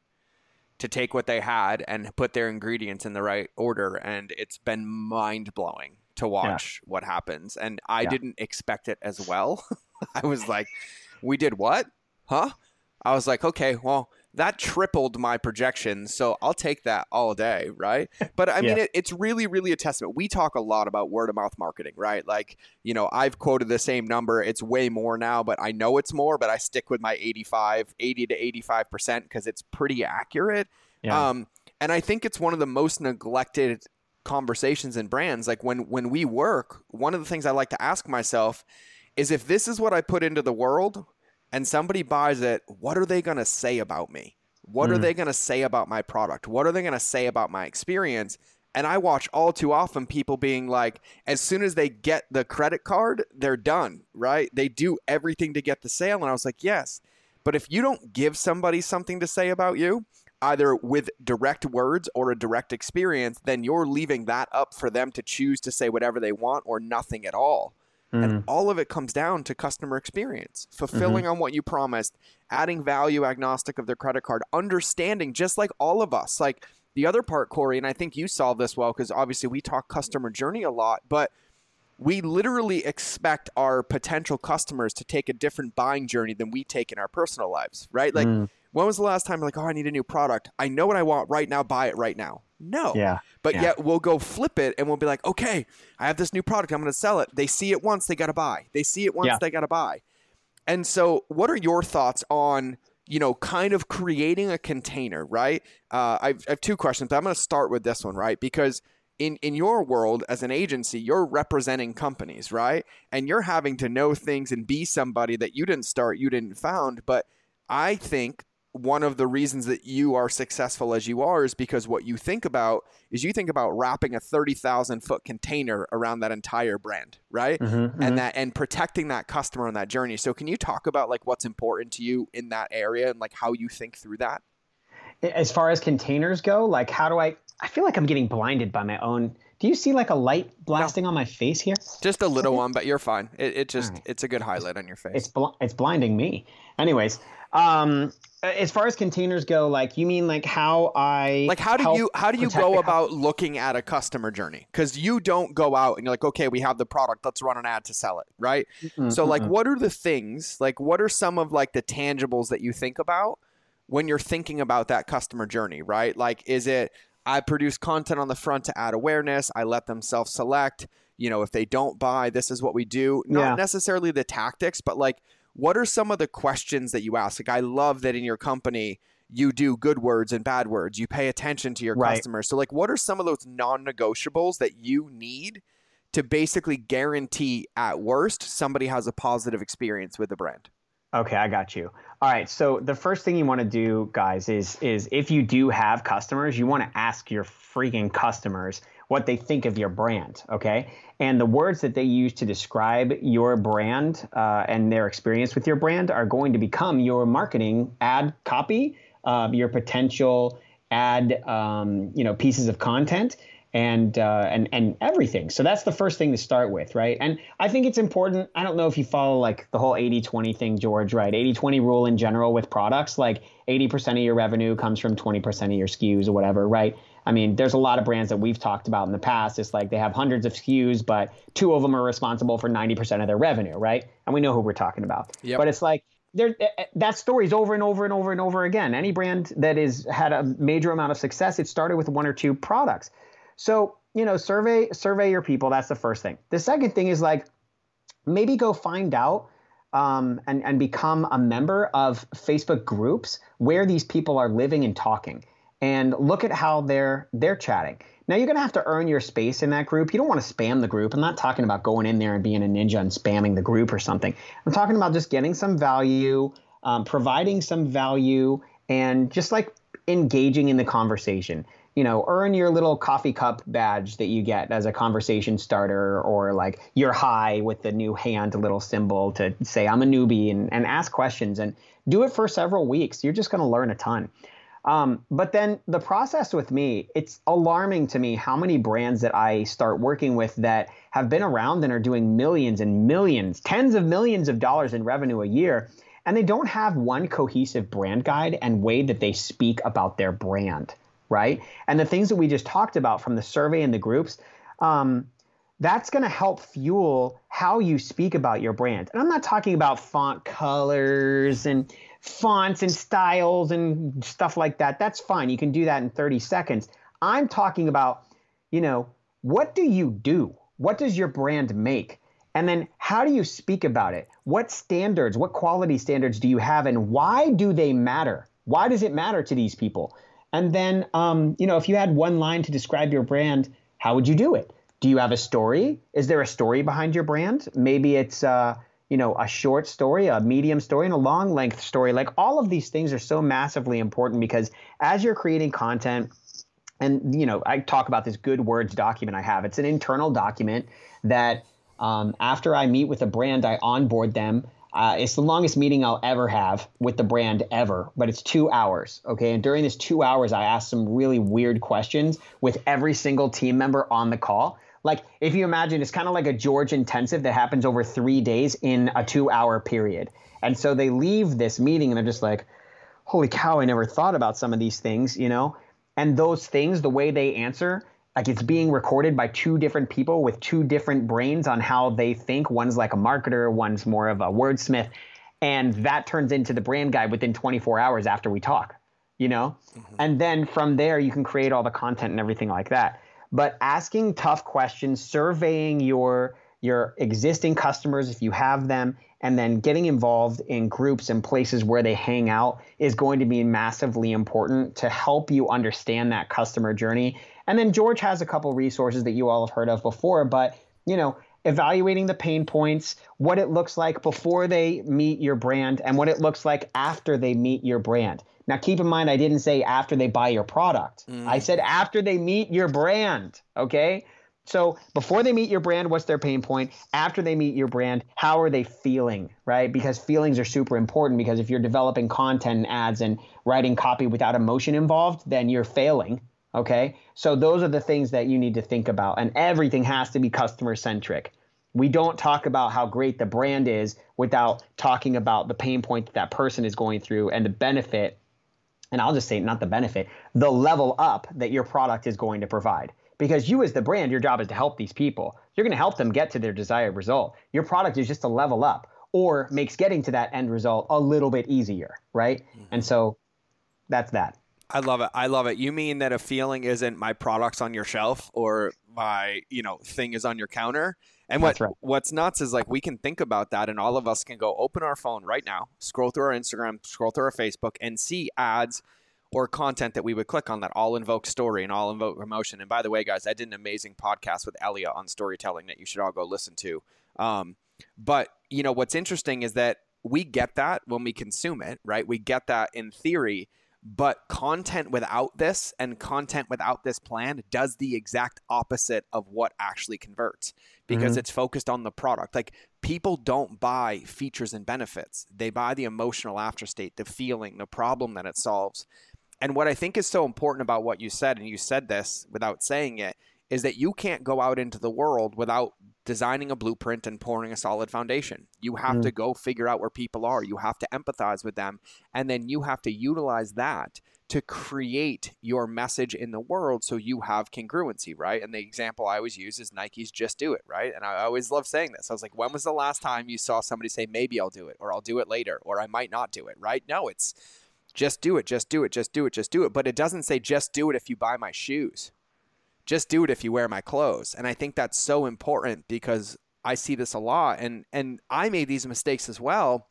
to take what they had and put their ingredients in the right order, and it's been mind blowing to watch yeah. what happens. And I yeah. didn't expect it as well. I was like, "We did what?" Huh? I was like, okay, well, that tripled my projections, so I'll take that all day, right? But I mean, it, it's really, really a testament. We talk a lot about word of mouth marketing, right? Like, you know, I've quoted the same number. It's way more now, but I know it's more, but I stick with my 85, 80 to 85% because it's pretty accurate. Yeah. Um, and I think it's one of the most neglected conversations in brands. Like when when we work, one of the things I like to ask myself is if this is what I put into the world, and somebody buys it, what are they going to say about me? What mm. are they going to say about my product? What are they going to say about my experience? And I watch all too often people being like, as soon as they get the credit card, they're done, right? They do everything to get the sale. And I was like, yes. But if you don't give somebody something to say about you, either with direct words or a direct experience, then you're leaving that up for them to choose to say whatever they want or nothing at all. Mm. And all of it comes down to customer experience, fulfilling mm-hmm. on what you promised, adding value agnostic of their credit card, understanding just like all of us. Like the other part, Corey, and I think you solve this well because obviously we talk customer journey a lot, but we literally expect our potential customers to take a different buying journey than we take in our personal lives, right? Like, mm. When was the last time, you're like, oh, I need a new product? I know what I want right now, buy it right now. No. Yeah. But yeah. yet we'll go flip it and we'll be like, okay, I have this new product. I'm going to sell it. They see it once, they got to buy. They see it once, yeah. they got to buy. And so, what are your thoughts on, you know, kind of creating a container, right? Uh, I've, I have two questions, but I'm going to start with this one, right? Because in, in your world as an agency, you're representing companies, right? And you're having to know things and be somebody that you didn't start, you didn't found. But I think one of the reasons that you are successful as you are is because what you think about is you think about wrapping a 30,000 foot container around that entire brand, right? Mm-hmm, mm-hmm. And that and protecting that customer on that journey. So can you talk about like what's important to you in that area and like how you think through that? As far as containers go, like how do I I feel like I'm getting blinded by my own do you see like a light blasting no. on my face here? Just a little one, but you're fine. It, it just right. it's a good highlight on your face. It's bl- it's blinding me. Anyways, um, as far as containers go, like you mean like how I like how do you how do you go about looking at a customer journey? Because you don't go out and you're like, okay, we have the product, let's run an ad to sell it, right? Mm-hmm, so like, mm-hmm. what are the things like? What are some of like the tangibles that you think about when you're thinking about that customer journey, right? Like, is it I produce content on the front to add awareness. I let them self select. You know, if they don't buy, this is what we do. Not yeah. necessarily the tactics, but like what are some of the questions that you ask? Like, I love that in your company, you do good words and bad words. You pay attention to your right. customers. So, like, what are some of those non negotiables that you need to basically guarantee, at worst, somebody has a positive experience with the brand? Okay, I got you. All right. So the first thing you want to do, guys, is is if you do have customers, you want to ask your freaking customers what they think of your brand. Okay, and the words that they use to describe your brand uh, and their experience with your brand are going to become your marketing ad copy, uh, your potential ad, um, you know, pieces of content and uh, and and everything. So that's the first thing to start with, right? And I think it's important. I don't know if you follow like the whole 80-20 thing, George, right? 80-20 rule in general with products, like 80% of your revenue comes from 20% of your SKUs or whatever, right? I mean, there's a lot of brands that we've talked about in the past. It's like they have hundreds of SKUs, but two of them are responsible for 90% of their revenue, right? And we know who we're talking about. Yep. But it's like there eh, eh, that story's over and over and over and over again. Any brand that is had a major amount of success, it started with one or two products. So, you know, survey survey your people. That's the first thing. The second thing is like maybe go find out um, and and become a member of Facebook groups where these people are living and talking, and look at how they're they're chatting. Now you're gonna have to earn your space in that group. You don't want to spam the group. I'm not talking about going in there and being a ninja and spamming the group or something. I'm talking about just getting some value, um, providing some value, and just like engaging in the conversation you know, earn your little coffee cup badge that you get as a conversation starter, or like your high with the new hand little symbol to say, I'm a newbie, and, and ask questions and do it for several weeks. You're just going to learn a ton. Um, but then the process with me, it's alarming to me how many brands that I start working with that have been around and are doing millions and millions, tens of millions of dollars in revenue a year. And they don't have one cohesive brand guide and way that they speak about their brand right? And the things that we just talked about from the survey and the groups, um, that's going to help fuel how you speak about your brand. And I'm not talking about font colors and fonts and styles and stuff like that. That's fine. You can do that in 30 seconds. I'm talking about, you know, what do you do? What does your brand make? And then how do you speak about it? What standards, what quality standards do you have and why do they matter? Why does it matter to these people? And then, um, you know, if you had one line to describe your brand, how would you do it? Do you have a story? Is there a story behind your brand? Maybe it's, uh, you know, a short story, a medium story, and a long length story. Like all of these things are so massively important because as you're creating content, and you know, I talk about this good words document I have. It's an internal document that um, after I meet with a brand, I onboard them. Uh, it's the longest meeting I'll ever have with the brand ever, but it's two hours. Okay. And during this two hours, I ask some really weird questions with every single team member on the call. Like, if you imagine, it's kind of like a George intensive that happens over three days in a two hour period. And so they leave this meeting and they're just like, holy cow, I never thought about some of these things, you know? And those things, the way they answer, like it's being recorded by two different people with two different brains on how they think. One's like a marketer, one's more of a wordsmith. And that turns into the brand guide within 24 hours after we talk, you know? Mm-hmm. And then from there, you can create all the content and everything like that. But asking tough questions, surveying your your existing customers if you have them and then getting involved in groups and places where they hang out is going to be massively important to help you understand that customer journey and then George has a couple resources that you all have heard of before, but you know, evaluating the pain points, what it looks like before they meet your brand, and what it looks like after they meet your brand. Now, keep in mind, I didn't say after they buy your product. Mm. I said after they meet your brand. Okay. So before they meet your brand, what's their pain point? After they meet your brand, how are they feeling, right? Because feelings are super important because if you're developing content and ads and writing copy without emotion involved, then you're failing. Okay. So those are the things that you need to think about. And everything has to be customer centric. We don't talk about how great the brand is without talking about the pain point that that person is going through and the benefit. And I'll just say, not the benefit, the level up that your product is going to provide because you as the brand your job is to help these people you're going to help them get to their desired result your product is just a level up or makes getting to that end result a little bit easier right mm-hmm. and so that's that I love it. I love it. You mean that a feeling isn't my products on your shelf or my, you know, thing is on your counter. And what right. what's nuts is like we can think about that and all of us can go open our phone right now, scroll through our Instagram, scroll through our Facebook and see ads or content that we would click on that all invoke story and all invoke emotion. And by the way, guys, I did an amazing podcast with Elia on storytelling that you should all go listen to. Um, but you know what's interesting is that we get that when we consume it, right? We get that in theory, but content without this and content without this plan does the exact opposite of what actually converts because mm-hmm. it's focused on the product. Like people don't buy features and benefits. They buy the emotional afterstate, the feeling, the problem that it solves. And what I think is so important about what you said, and you said this without saying it, is that you can't go out into the world without designing a blueprint and pouring a solid foundation. You have mm. to go figure out where people are. You have to empathize with them. And then you have to utilize that to create your message in the world so you have congruency, right? And the example I always use is Nike's just do it, right? And I always love saying this. I was like, when was the last time you saw somebody say, maybe I'll do it, or I'll do it later, or I might not do it, right? No, it's just do it, just do it, just do it, just do it. But it doesn't say just do it if you buy my shoes. Just do it if you wear my clothes. And I think that's so important because I see this a lot and and I made these mistakes as well.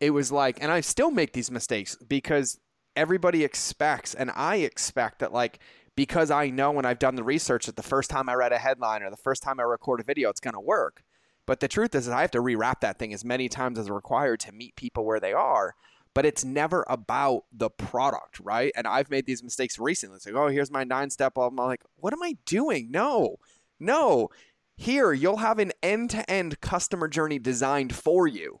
It was like and I still make these mistakes because everybody expects and I expect that like because I know when I've done the research that the first time I read a headline or the first time I record a video it's going to work. But the truth is, is I have to rewrap that thing as many times as required to meet people where they are but it's never about the product, right? And I've made these mistakes recently. It's like, oh, here's my nine step. I'm like, what am I doing? No, no. Here, you'll have an end to end customer journey designed for you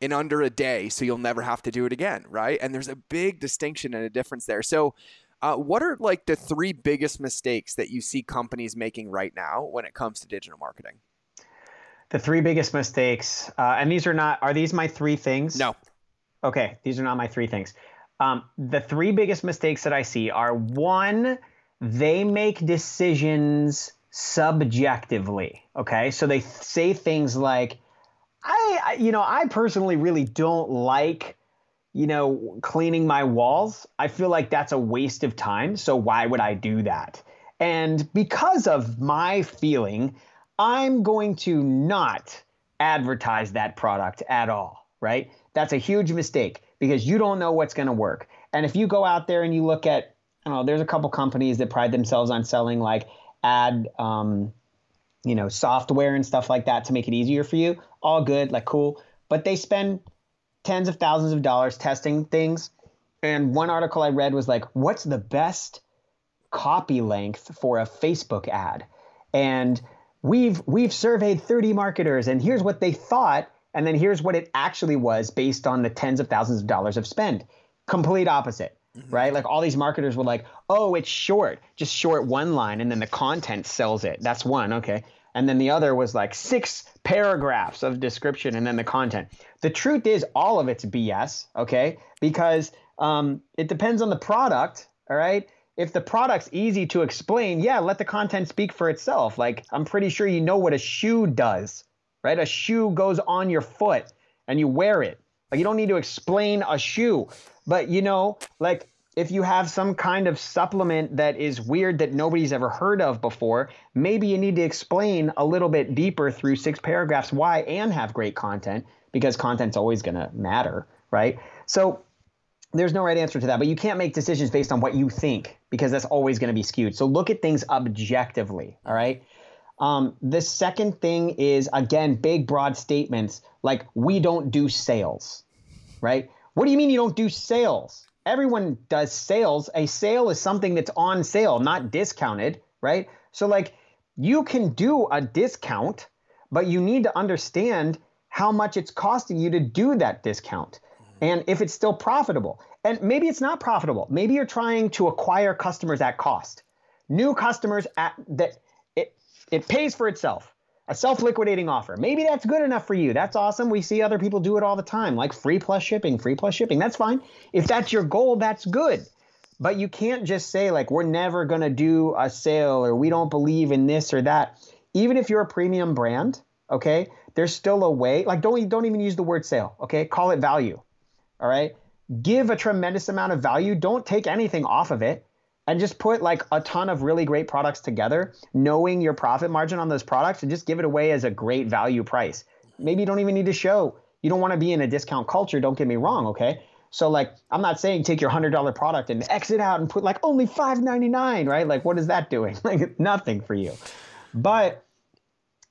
in under a day, so you'll never have to do it again, right? And there's a big distinction and a difference there. So, uh, what are like the three biggest mistakes that you see companies making right now when it comes to digital marketing? The three biggest mistakes, uh, and these are not, are these my three things? No. Okay, these are not my three things. Um, the three biggest mistakes that I see are one, they make decisions subjectively. Okay, so they th- say things like, I, I, you know, I personally really don't like, you know, cleaning my walls. I feel like that's a waste of time. So why would I do that? And because of my feeling, I'm going to not advertise that product at all, right? That's a huge mistake because you don't know what's going to work. And if you go out there and you look at, I don't know, there's a couple companies that pride themselves on selling like ad, um, you know, software and stuff like that to make it easier for you. All good, like cool. But they spend tens of thousands of dollars testing things. And one article I read was like, what's the best copy length for a Facebook ad? And we've we've surveyed 30 marketers and here's what they thought and then here's what it actually was based on the tens of thousands of dollars of spend. Complete opposite, mm-hmm. right? Like all these marketers were like, oh, it's short, just short one line, and then the content sells it. That's one, okay. And then the other was like six paragraphs of description and then the content. The truth is, all of it's BS, okay? Because um, it depends on the product, all right? If the product's easy to explain, yeah, let the content speak for itself. Like, I'm pretty sure you know what a shoe does, right? A shoe goes on your foot and you wear it. Like you don't need to explain a shoe. But you know, like if you have some kind of supplement that is weird that nobody's ever heard of before, maybe you need to explain a little bit deeper through six paragraphs why and have great content because content's always going to matter, right? So there's no right answer to that, but you can't make decisions based on what you think because that's always going to be skewed. So look at things objectively, all right? Um, the second thing is, again, big, broad statements like, we don't do sales, right? What do you mean you don't do sales? everyone does sales. A sale is something that's on sale, not discounted, right? So like you can do a discount, but you need to understand how much it's costing you to do that discount and if it's still profitable. And maybe it's not profitable. Maybe you're trying to acquire customers at cost. New customers at that it it pays for itself. A self-liquidating offer. Maybe that's good enough for you. That's awesome. We see other people do it all the time, like free plus shipping, free plus shipping. That's fine. If that's your goal, that's good. But you can't just say like we're never going to do a sale or we don't believe in this or that. Even if you're a premium brand, okay? There's still a way. Like don't don't even use the word sale, okay? Call it value. All right? Give a tremendous amount of value. Don't take anything off of it and just put like a ton of really great products together, knowing your profit margin on those products and just give it away as a great value price. Maybe you don't even need to show. You don't want to be in a discount culture, don't get me wrong, okay? So like I'm not saying take your $100 product and exit out and put like only $5.99, right? Like what is that doing? Like nothing for you. But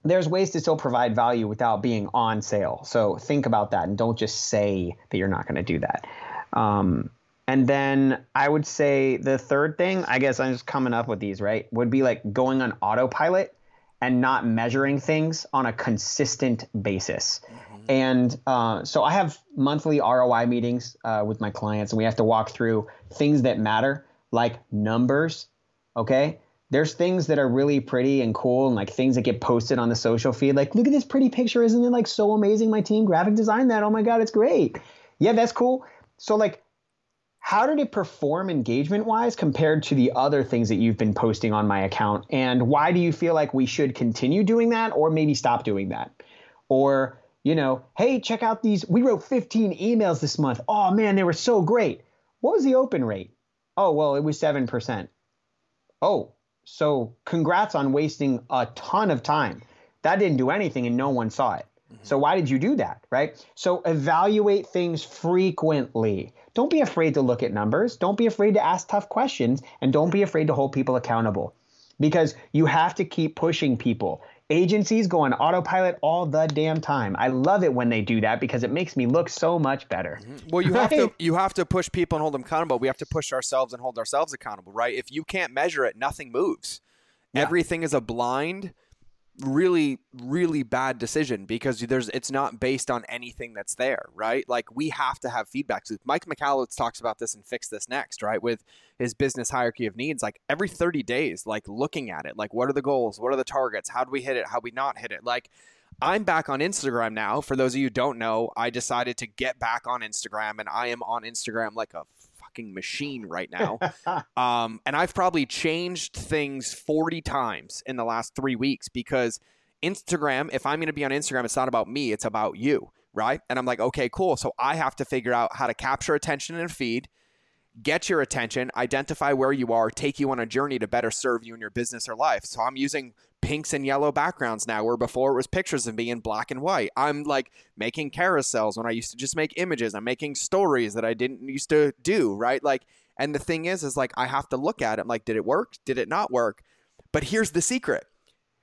there's ways to still provide value without being on sale. So think about that and don't just say that you're not going to do that. Um, and then I would say the third thing, I guess I'm just coming up with these, right? Would be like going on autopilot and not measuring things on a consistent basis. Mm-hmm. And uh, so I have monthly ROI meetings uh, with my clients, and we have to walk through things that matter, like numbers. Okay. There's things that are really pretty and cool, and like things that get posted on the social feed. Like, look at this pretty picture. Isn't it like so amazing? My team graphic designed that. Oh my God, it's great. Yeah, that's cool. So, like, how did it perform engagement wise compared to the other things that you've been posting on my account? And why do you feel like we should continue doing that or maybe stop doing that? Or, you know, hey, check out these. We wrote 15 emails this month. Oh man, they were so great. What was the open rate? Oh, well, it was 7%. Oh, so congrats on wasting a ton of time. That didn't do anything and no one saw it. Mm-hmm. So why did you do that, right? So evaluate things frequently. Don't be afraid to look at numbers. Don't be afraid to ask tough questions and don't be afraid to hold people accountable because you have to keep pushing people. Agencies go on autopilot all the damn time. I love it when they do that because it makes me look so much better. Mm-hmm. Well, you right? have to you have to push people and hold them accountable. We have to push ourselves and hold ourselves accountable, right? If you can't measure it, nothing moves. Yeah. Everything is a blind really really bad decision because there's it's not based on anything that's there right? Like we have to have feedback. So mike michalowicz talks about this and fix this next right with his business hierarchy of needs. Like every 30 days like looking at it like what are the goals? What are the targets? How do we hit it? How do we not hit it? Like i'm back on instagram now. For those of you don't know i decided to get back on instagram and i am on instagram like a fucking machine right now. um, and I've probably changed things 40 times in the last three weeks because Instagram, if I'm going to be on Instagram, it's not about me, it's about you. Right. And I'm like, okay, cool. So I have to figure out how to capture attention in a feed, get your attention, identify where you are, take you on a journey to better serve you in your business or life. So I'm using pinks and yellow backgrounds now, where before it was pictures of me in black and white. I'm like making carousels when I used to just make images. I'm making stories that I didn't used to do, right? Like, and the thing is, is like I have to look at it. I'm like, did it work? Did it not work? But here's the secret: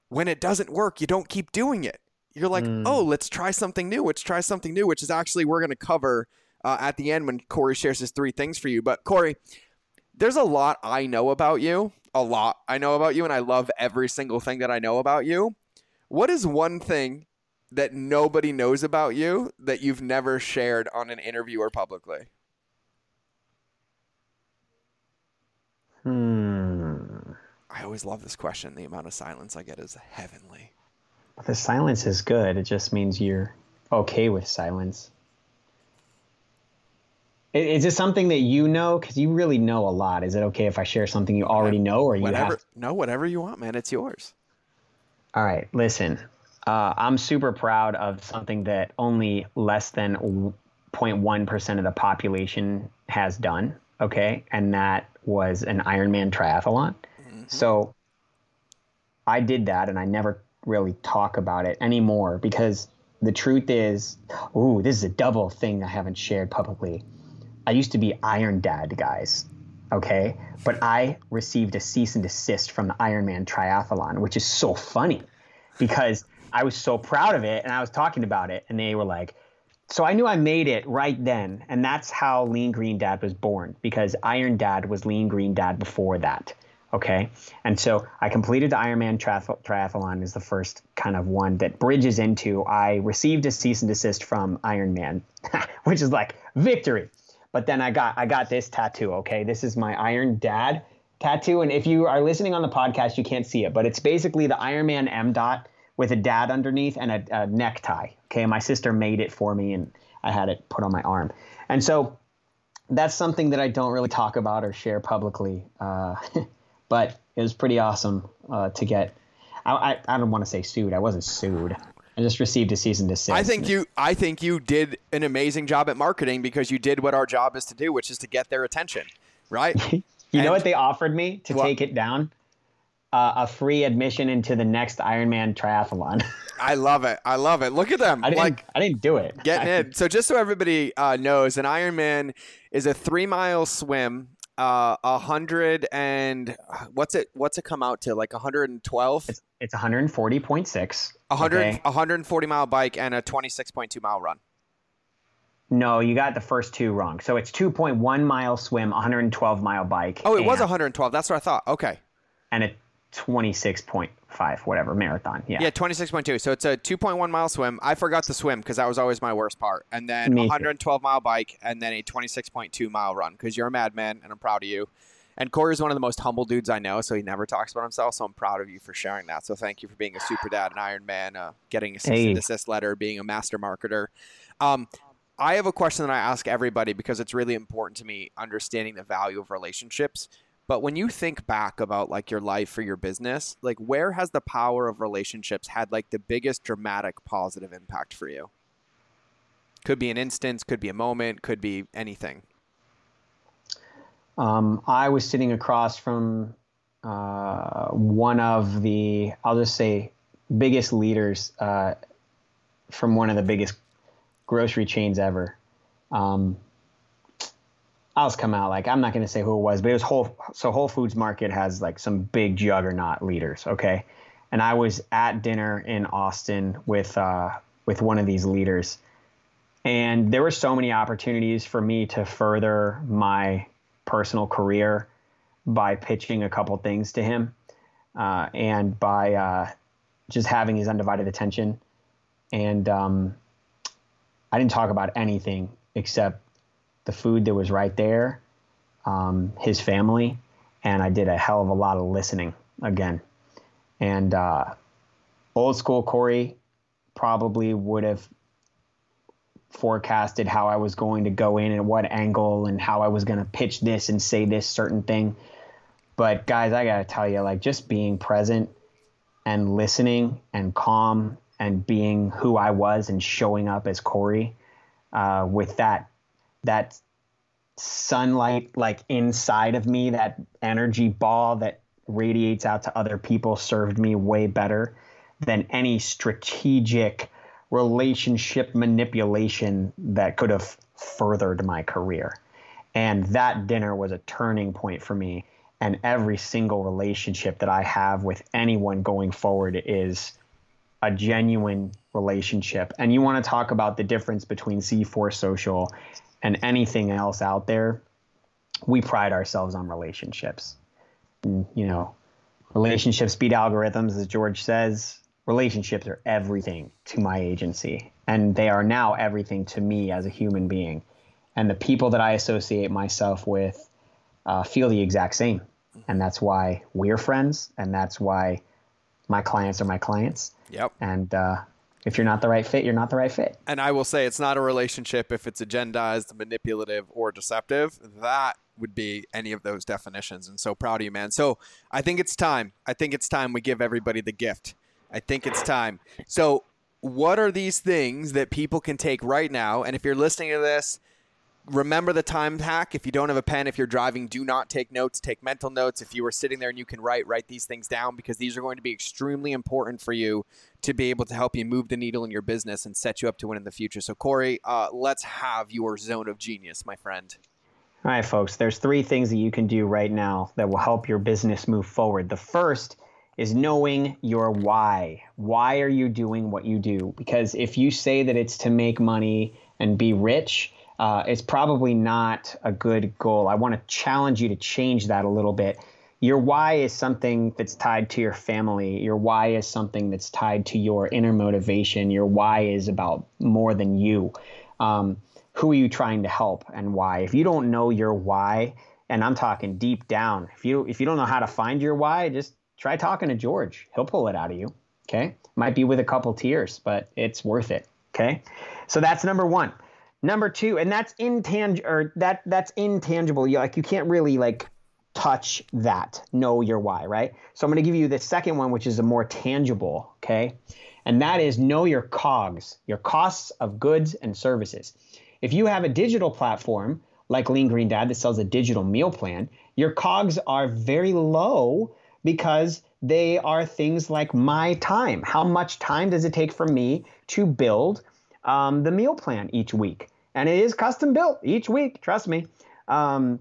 when it doesn't work, you don't keep doing it. You're like, mm. oh, let's try something new. Let's try something new, which is actually we're going to cover uh, at the end when Corey shares his three things for you. But Corey, there's a lot I know about you a lot I know about you, and I love every single thing that I know about you. What is one thing that nobody knows about you that you've never shared on an interview or publicly? Hmm. I always love this question. The amount of silence I get is heavenly. The silence is good. It just means you're okay with silence. Is this something that you know? Because you really know a lot. Is it okay if I share something you already know, or you whatever, have? No, whatever you want, man. It's yours. All right, listen. Uh, I'm super proud of something that only less than 0.1 percent of the population has done. Okay, and that was an Ironman triathlon. Mm-hmm. So I did that, and I never really talk about it anymore because the truth is, ooh, this is a double thing I haven't shared publicly. I used to be Iron Dad, guys. Okay. But I received a cease and desist from the Ironman triathlon, which is so funny because I was so proud of it and I was talking about it and they were like, so I knew I made it right then, and that's how Lean Green Dad was born because Iron Dad was Lean Green Dad before that. Okay, and so I completed the Ironman triath- triathlon is the first kind of one that bridges into I received a cease and desist from Ironman, which is like victory. But then I got I got this tattoo. Okay, this is my Iron Dad tattoo, and if you are listening on the podcast, you can't see it, but it's basically the Iron Man M dot with a dad underneath and a, a necktie. Okay, my sister made it for me, and I had it put on my arm, and so that's something that I don't really talk about or share publicly. Uh, but it was pretty awesome uh, to get. I, I, I don't want to say sued. I wasn't sued. I just received a season to I think you I think you did an amazing job at marketing because you did what our job is to do, which is to get their attention, right? you and, know what they offered me to well, take it down? Uh, a free admission into the next Ironman triathlon. I love it. I love it. Look at them. I didn't, like I didn't do it. Getting in. So just so everybody uh, knows, an Ironman is a three mile swim uh, a hundred and what's it? What's it come out to? Like 112? It's, it's 140.6. 100, okay. 140 mile bike and a 26.2 mile run. No, you got the first two wrong. So it's 2.1 mile swim, 112 mile bike. Oh, it was 112. That's what I thought. Okay. And a 26.5, whatever, marathon. Yeah. Yeah, 26.2. So it's a 2.1 mile swim. I forgot to swim because that was always my worst part. And then 112 mile bike and then a 26.2 mile run because you're a madman and I'm proud of you. And Corey is one of the most humble dudes I know, so he never talks about himself. So I'm proud of you for sharing that. So thank you for being a super dad, an Iron Man, uh, getting a cease hey. and desist letter, being a master marketer. Um, I have a question that I ask everybody because it's really important to me understanding the value of relationships. But when you think back about like your life or your business, like where has the power of relationships had like the biggest dramatic positive impact for you? Could be an instance, could be a moment, could be anything. Um, I was sitting across from uh, one of the, I'll just say, biggest leaders uh, from one of the biggest grocery chains ever. Um, I'll just come out like I'm not going to say who it was, but it was Whole. So Whole Foods Market has like some big juggernaut leaders, okay. And I was at dinner in Austin with uh, with one of these leaders, and there were so many opportunities for me to further my personal career by pitching a couple things to him, uh, and by uh, just having his undivided attention. And um, I didn't talk about anything except the food that was right there, um, his family, and I did a hell of a lot of listening again. And uh, old school Corey probably would have forecasted how I was going to go in and what angle and how I was going to pitch this and say this certain thing. But guys, I got to tell you, like just being present and listening and calm and being who I was and showing up as Corey uh, with that that sunlight like inside of me, that energy ball that radiates out to other people served me way better than any strategic relationship manipulation that could have furthered my career. And that dinner was a turning point for me. And every single relationship that I have with anyone going forward is a genuine relationship. And you want to talk about the difference between C4 Social and anything else out there, we pride ourselves on relationships. And, you know, relationships beat algorithms, as George says. Relationships are everything to my agency, and they are now everything to me as a human being. And the people that I associate myself with uh, feel the exact same. And that's why we're friends, and that's why my clients are my clients. Yep. And uh, if you're not the right fit, you're not the right fit. And I will say it's not a relationship if it's agendized, manipulative, or deceptive. That would be any of those definitions. And so proud of you, man. So I think it's time. I think it's time we give everybody the gift. I think it's time. So, what are these things that people can take right now? And if you're listening to this, remember the time hack. If you don't have a pen, if you're driving, do not take notes. Take mental notes. If you are sitting there and you can write, write these things down because these are going to be extremely important for you to be able to help you move the needle in your business and set you up to win in the future. So, Corey, uh, let's have your zone of genius, my friend. All right, folks. There's three things that you can do right now that will help your business move forward. The first is knowing your why. Why are you doing what you do? Because if you say that it's to make money and be rich, uh, it's probably not a good goal. I want to challenge you to change that a little bit. Your why is something that's tied to your family. Your why is something that's tied to your inner motivation. Your why is about more than you. Um, who are you trying to help and why? If you don't know your why, and I'm talking deep down, if you if you don't know how to find your why, just try talking to George. He'll pull it out of you. Okay. Might be with a couple tears, but it's worth it. Okay. So that's number one. Number two, and that's intangible or that that's intangible. You like you can't really like touch that. Know your why, right? So I'm going to give you the second one, which is a more tangible, okay? And that is know your COGS, your costs of goods and services. If you have a digital platform like Lean Green Dad that sells a digital meal plan, your COGS are very low because they are things like my time. How much time does it take for me to build um, the meal plan each week? And it is custom built each week, trust me. Um,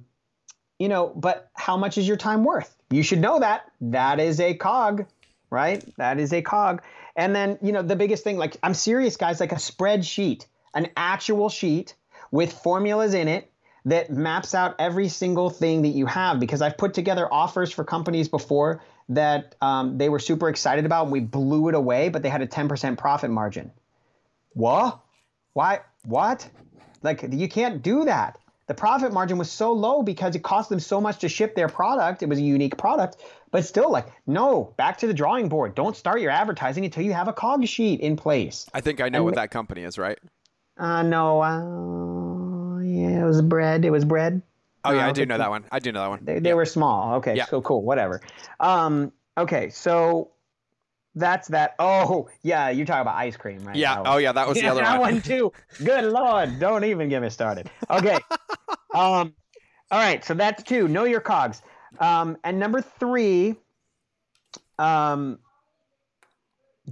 you know, but how much is your time worth? You should know that. That is a cog, right? That is a cog. And then, you know, the biggest thing, like, I'm serious, guys, like a spreadsheet, an actual sheet with formulas in it that maps out every single thing that you have because I've put together offers for companies before that um, they were super excited about and we blew it away, but they had a 10% profit margin. What? Why? What? Like, you can't do that. The profit margin was so low because it cost them so much to ship their product. It was a unique product, but still, like, no, back to the drawing board. Don't start your advertising until you have a cog sheet in place. I think I know and, what that company is, right? Uh, no, uh, yeah, it was bread. It was bread. Oh yeah, uh, I do know that one. I do know that one. They, they yeah. were small. Okay, yeah. so cool. Whatever. Um, okay, so that's that. Oh yeah, you're talking about ice cream, right? Yeah. Oh yeah, that was the other that one. one too. Good lord, don't even get me started. Okay. um, all right, so that's two. Know your cogs. Um, and number three, um,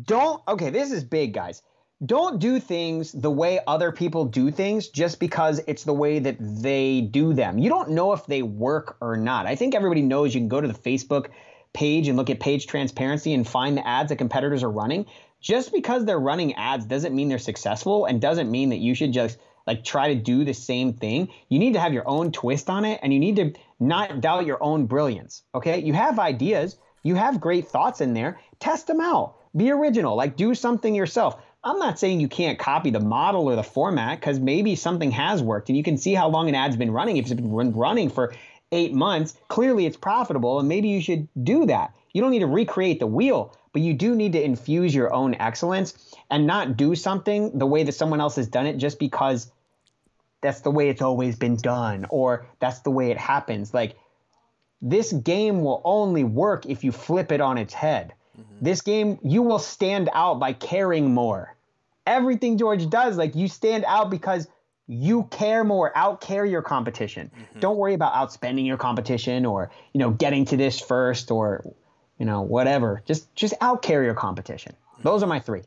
don't. Okay, this is big, guys don't do things the way other people do things just because it's the way that they do them. You don't know if they work or not. I think everybody knows you can go to the Facebook page and look at page transparency and find the ads that competitors are running. Just because they're running ads doesn't mean they're successful and doesn't mean that you should just like try to do the same thing. You need to have your own twist on it and you need to not doubt your own brilliance. Okay? You have ideas, you have great thoughts in there, test them out. Be original, like do something yourself. I'm not saying you can't copy the model or the format because maybe something has worked and you can see how long an ad's been running. If it's been running for eight months, clearly it's profitable and maybe you should do that. You don't need to recreate the wheel, but you do need to infuse your own excellence and not do something the way that someone else has done it just because that's the way it's always been done or that's the way it happens. Like this game will only work if you flip it on its head. Mm-hmm. This game, you will stand out by caring more. Everything George does, like you stand out because you care more, out care your competition. Mm-hmm. Don't worry about outspending your competition or, you know, getting to this first or, you know, whatever. Just just out care your competition. Mm-hmm. Those are my three.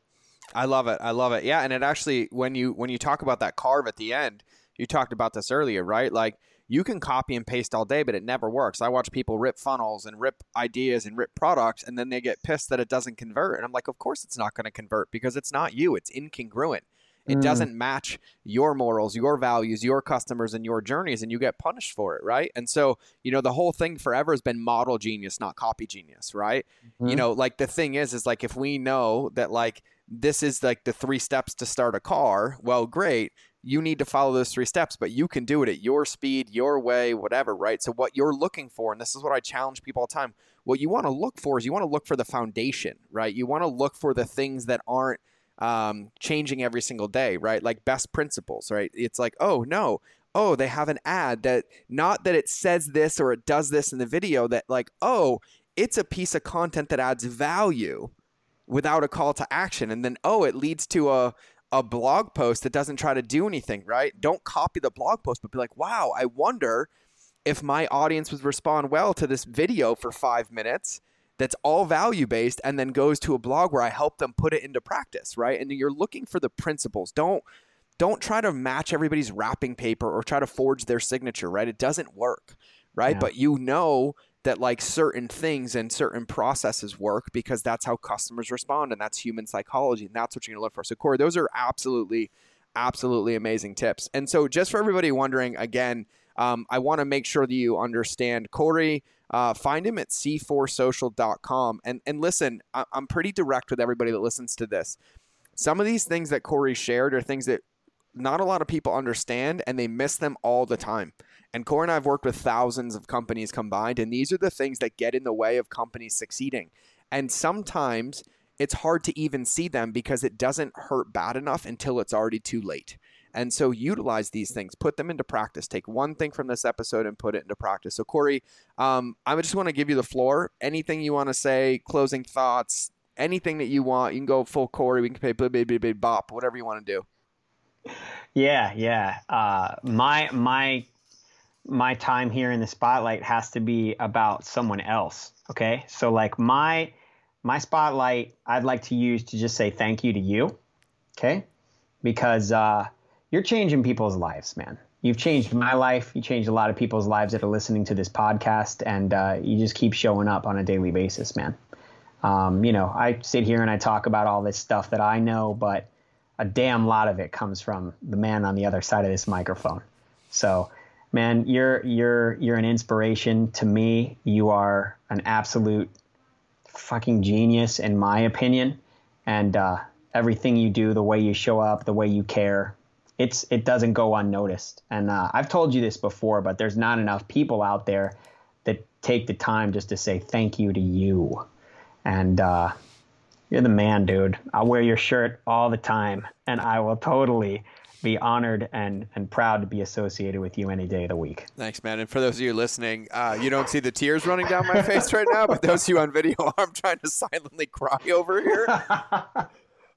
I love it. I love it. Yeah, and it actually when you when you talk about that carve at the end, you talked about this earlier, right? Like you can copy and paste all day, but it never works. I watch people rip funnels and rip ideas and rip products, and then they get pissed that it doesn't convert. And I'm like, of course it's not going to convert because it's not you. It's incongruent. It mm. doesn't match your morals, your values, your customers, and your journeys, and you get punished for it, right? And so, you know, the whole thing forever has been model genius, not copy genius, right? Mm-hmm. You know, like the thing is, is like if we know that like this is like the three steps to start a car, well, great you need to follow those three steps, but you can do it at your speed, your way, whatever, right? So, what you're looking for, and this is what I challenge people all the time, what you want to look for is you want to look for the foundation, right? You want to look for the things that aren't um, changing every single day, right? Like best principles, right? It's like, oh, no, oh, they have an ad that not that it says this or it does this in the video, that like, oh, it's a piece of content that adds value without a call to action. And then, oh, it leads to a, a blog post that doesn't try to do anything, right? Don't copy the blog post, but be like, wow, I wonder if my audience would respond well to this video for five minutes that's all value based and then goes to a blog where I help them put it into practice, right? And you're looking for the principles. Don't don't try to match everybody's wrapping paper or try to forge their signature, right? It doesn't work, right? Yeah. But you know that like certain things and certain processes work because that's how customers respond and that's human psychology and that's what you're going to look for. So Corey, those are absolutely absolutely amazing tips. And so just for everybody wondering again, um, I want to make sure that you understand Corey. Uh, find him at c4social.com. And, and listen, I, I'm pretty direct with everybody that listens to this. Some of these things that Corey shared are things that not a lot of people understand and they miss them all the time. And Corey and I have worked with thousands of companies combined, and these are the things that get in the way of companies succeeding. And sometimes it's hard to even see them because it doesn't hurt bad enough until it's already too late. And so utilize these things, put them into practice. Take one thing from this episode and put it into practice. So, Corey, um, I just want to give you the floor. Anything you want to say, closing thoughts, anything that you want, you can go full Corey. We can pay blah, blah, blah, blah, bop, whatever you want to do. Yeah, yeah. Uh, my my my time here in the spotlight has to be about someone else. Okay. So like my my spotlight I'd like to use to just say thank you to you. Okay. Because uh, you're changing people's lives, man. You've changed my life. You changed a lot of people's lives that are listening to this podcast, and uh, you just keep showing up on a daily basis, man. Um, you know, I sit here and I talk about all this stuff that I know, but a damn lot of it comes from the man on the other side of this microphone. So man, you're you're you're an inspiration to me. You are an absolute fucking genius, in my opinion. And uh, everything you do, the way you show up, the way you care, it's it doesn't go unnoticed. And uh, I've told you this before, but there's not enough people out there that take the time just to say thank you to you. And uh, you're the man, dude. I'll wear your shirt all the time, and I will totally be honored and, and proud to be associated with you any day of the week. Thanks, man. And for those of you listening, uh, you don't see the tears running down my face right now, but those of you on video, I'm trying to silently cry over here.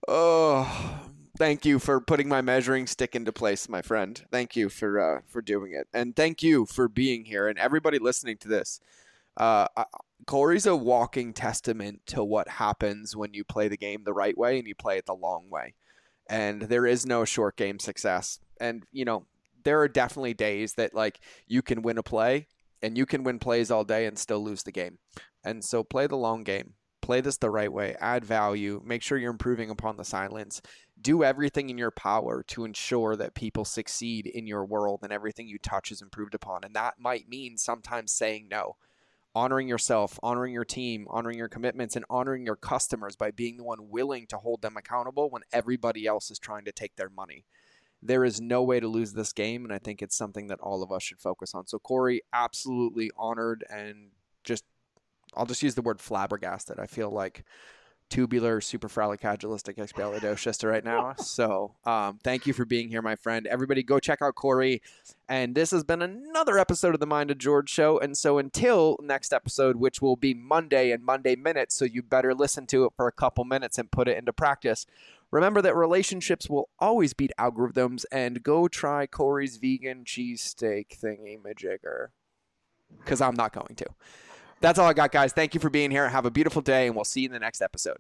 oh, thank you for putting my measuring stick into place, my friend. Thank you for uh, for doing it, and thank you for being here, and everybody listening to this. Uh, Corey's a walking testament to what happens when you play the game the right way and you play it the long way and there is no short game success. And you know, there are definitely days that like you can win a play and you can win plays all day and still lose the game. And so play the long game. Play this the right way. Add value. Make sure you're improving upon the silence. Do everything in your power to ensure that people succeed in your world and everything you touch is improved upon. And that might mean sometimes saying no honoring yourself, honoring your team, honoring your commitments, and honoring your customers by being the one willing to hold them accountable when everybody else is trying to take their money. There is no way to lose this game, and I think it's something that all of us should focus on. So, Corey, absolutely honored and just, I'll just use the word flabbergasted. I feel like tubular superfracalcagilistic right now. So um, thank you for being here, my friend. Everybody go check out Corey. And this has been another episode of the Mind of George show. And so until next episode, which will be Monday and Monday minutes, so you better listen to it for a couple minutes and put it into practice. Remember that relationships will always beat algorithms and go try Corey's vegan cheesesteak thingy majigger. Because I'm not going to. That's all I got, guys. Thank you for being here. Have a beautiful day, and we'll see you in the next episode.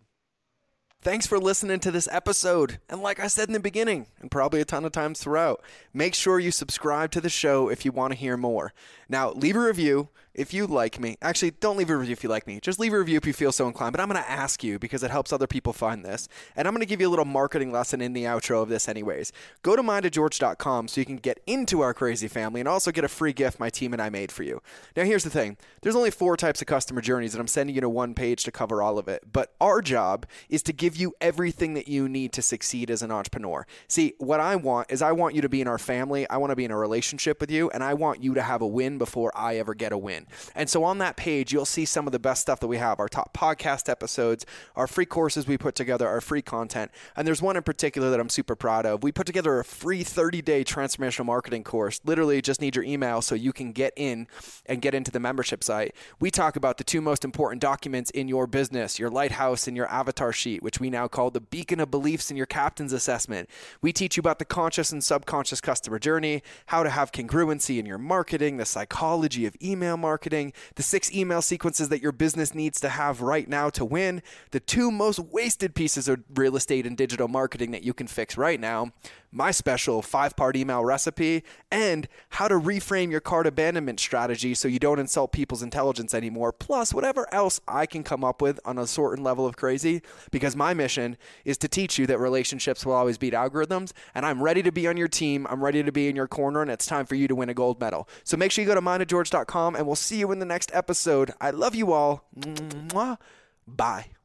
Thanks for listening to this episode. And like I said in the beginning, and probably a ton of times throughout, make sure you subscribe to the show if you want to hear more. Now, leave a review if you like me. Actually, don't leave a review if you like me. Just leave a review if you feel so inclined. But I'm going to ask you because it helps other people find this. And I'm going to give you a little marketing lesson in the outro of this, anyways. Go to mindofgeorge.com so you can get into our crazy family and also get a free gift my team and I made for you. Now, here's the thing there's only four types of customer journeys, and I'm sending you to one page to cover all of it. But our job is to give you everything that you need to succeed as an entrepreneur. See, what I want is I want you to be in our family, I want to be in a relationship with you, and I want you to have a win before I ever get a win. And so on that page, you'll see some of the best stuff that we have our top podcast episodes, our free courses we put together, our free content. And there's one in particular that I'm super proud of. We put together a free 30 day transformational marketing course. Literally, just need your email so you can get in and get into the membership site. We talk about the two most important documents in your business your lighthouse and your avatar sheet, which we now call The Beacon of Beliefs in Your Captain's Assessment. We teach you about the conscious and subconscious customer journey, how to have congruency in your marketing, the psychology of email marketing, the six email sequences that your business needs to have right now to win, the two most wasted pieces of real estate and digital marketing that you can fix right now my special five part email recipe, and how to reframe your cart abandonment strategy so you don't insult people's intelligence anymore, plus whatever else I can come up with on a certain level of crazy, because my mission is to teach you that relationships will always beat algorithms, and I'm ready to be on your team. I'm ready to be in your corner, and it's time for you to win a gold medal. So make sure you go to mindofgeorge.com, and we'll see you in the next episode. I love you all. Mwah. Bye.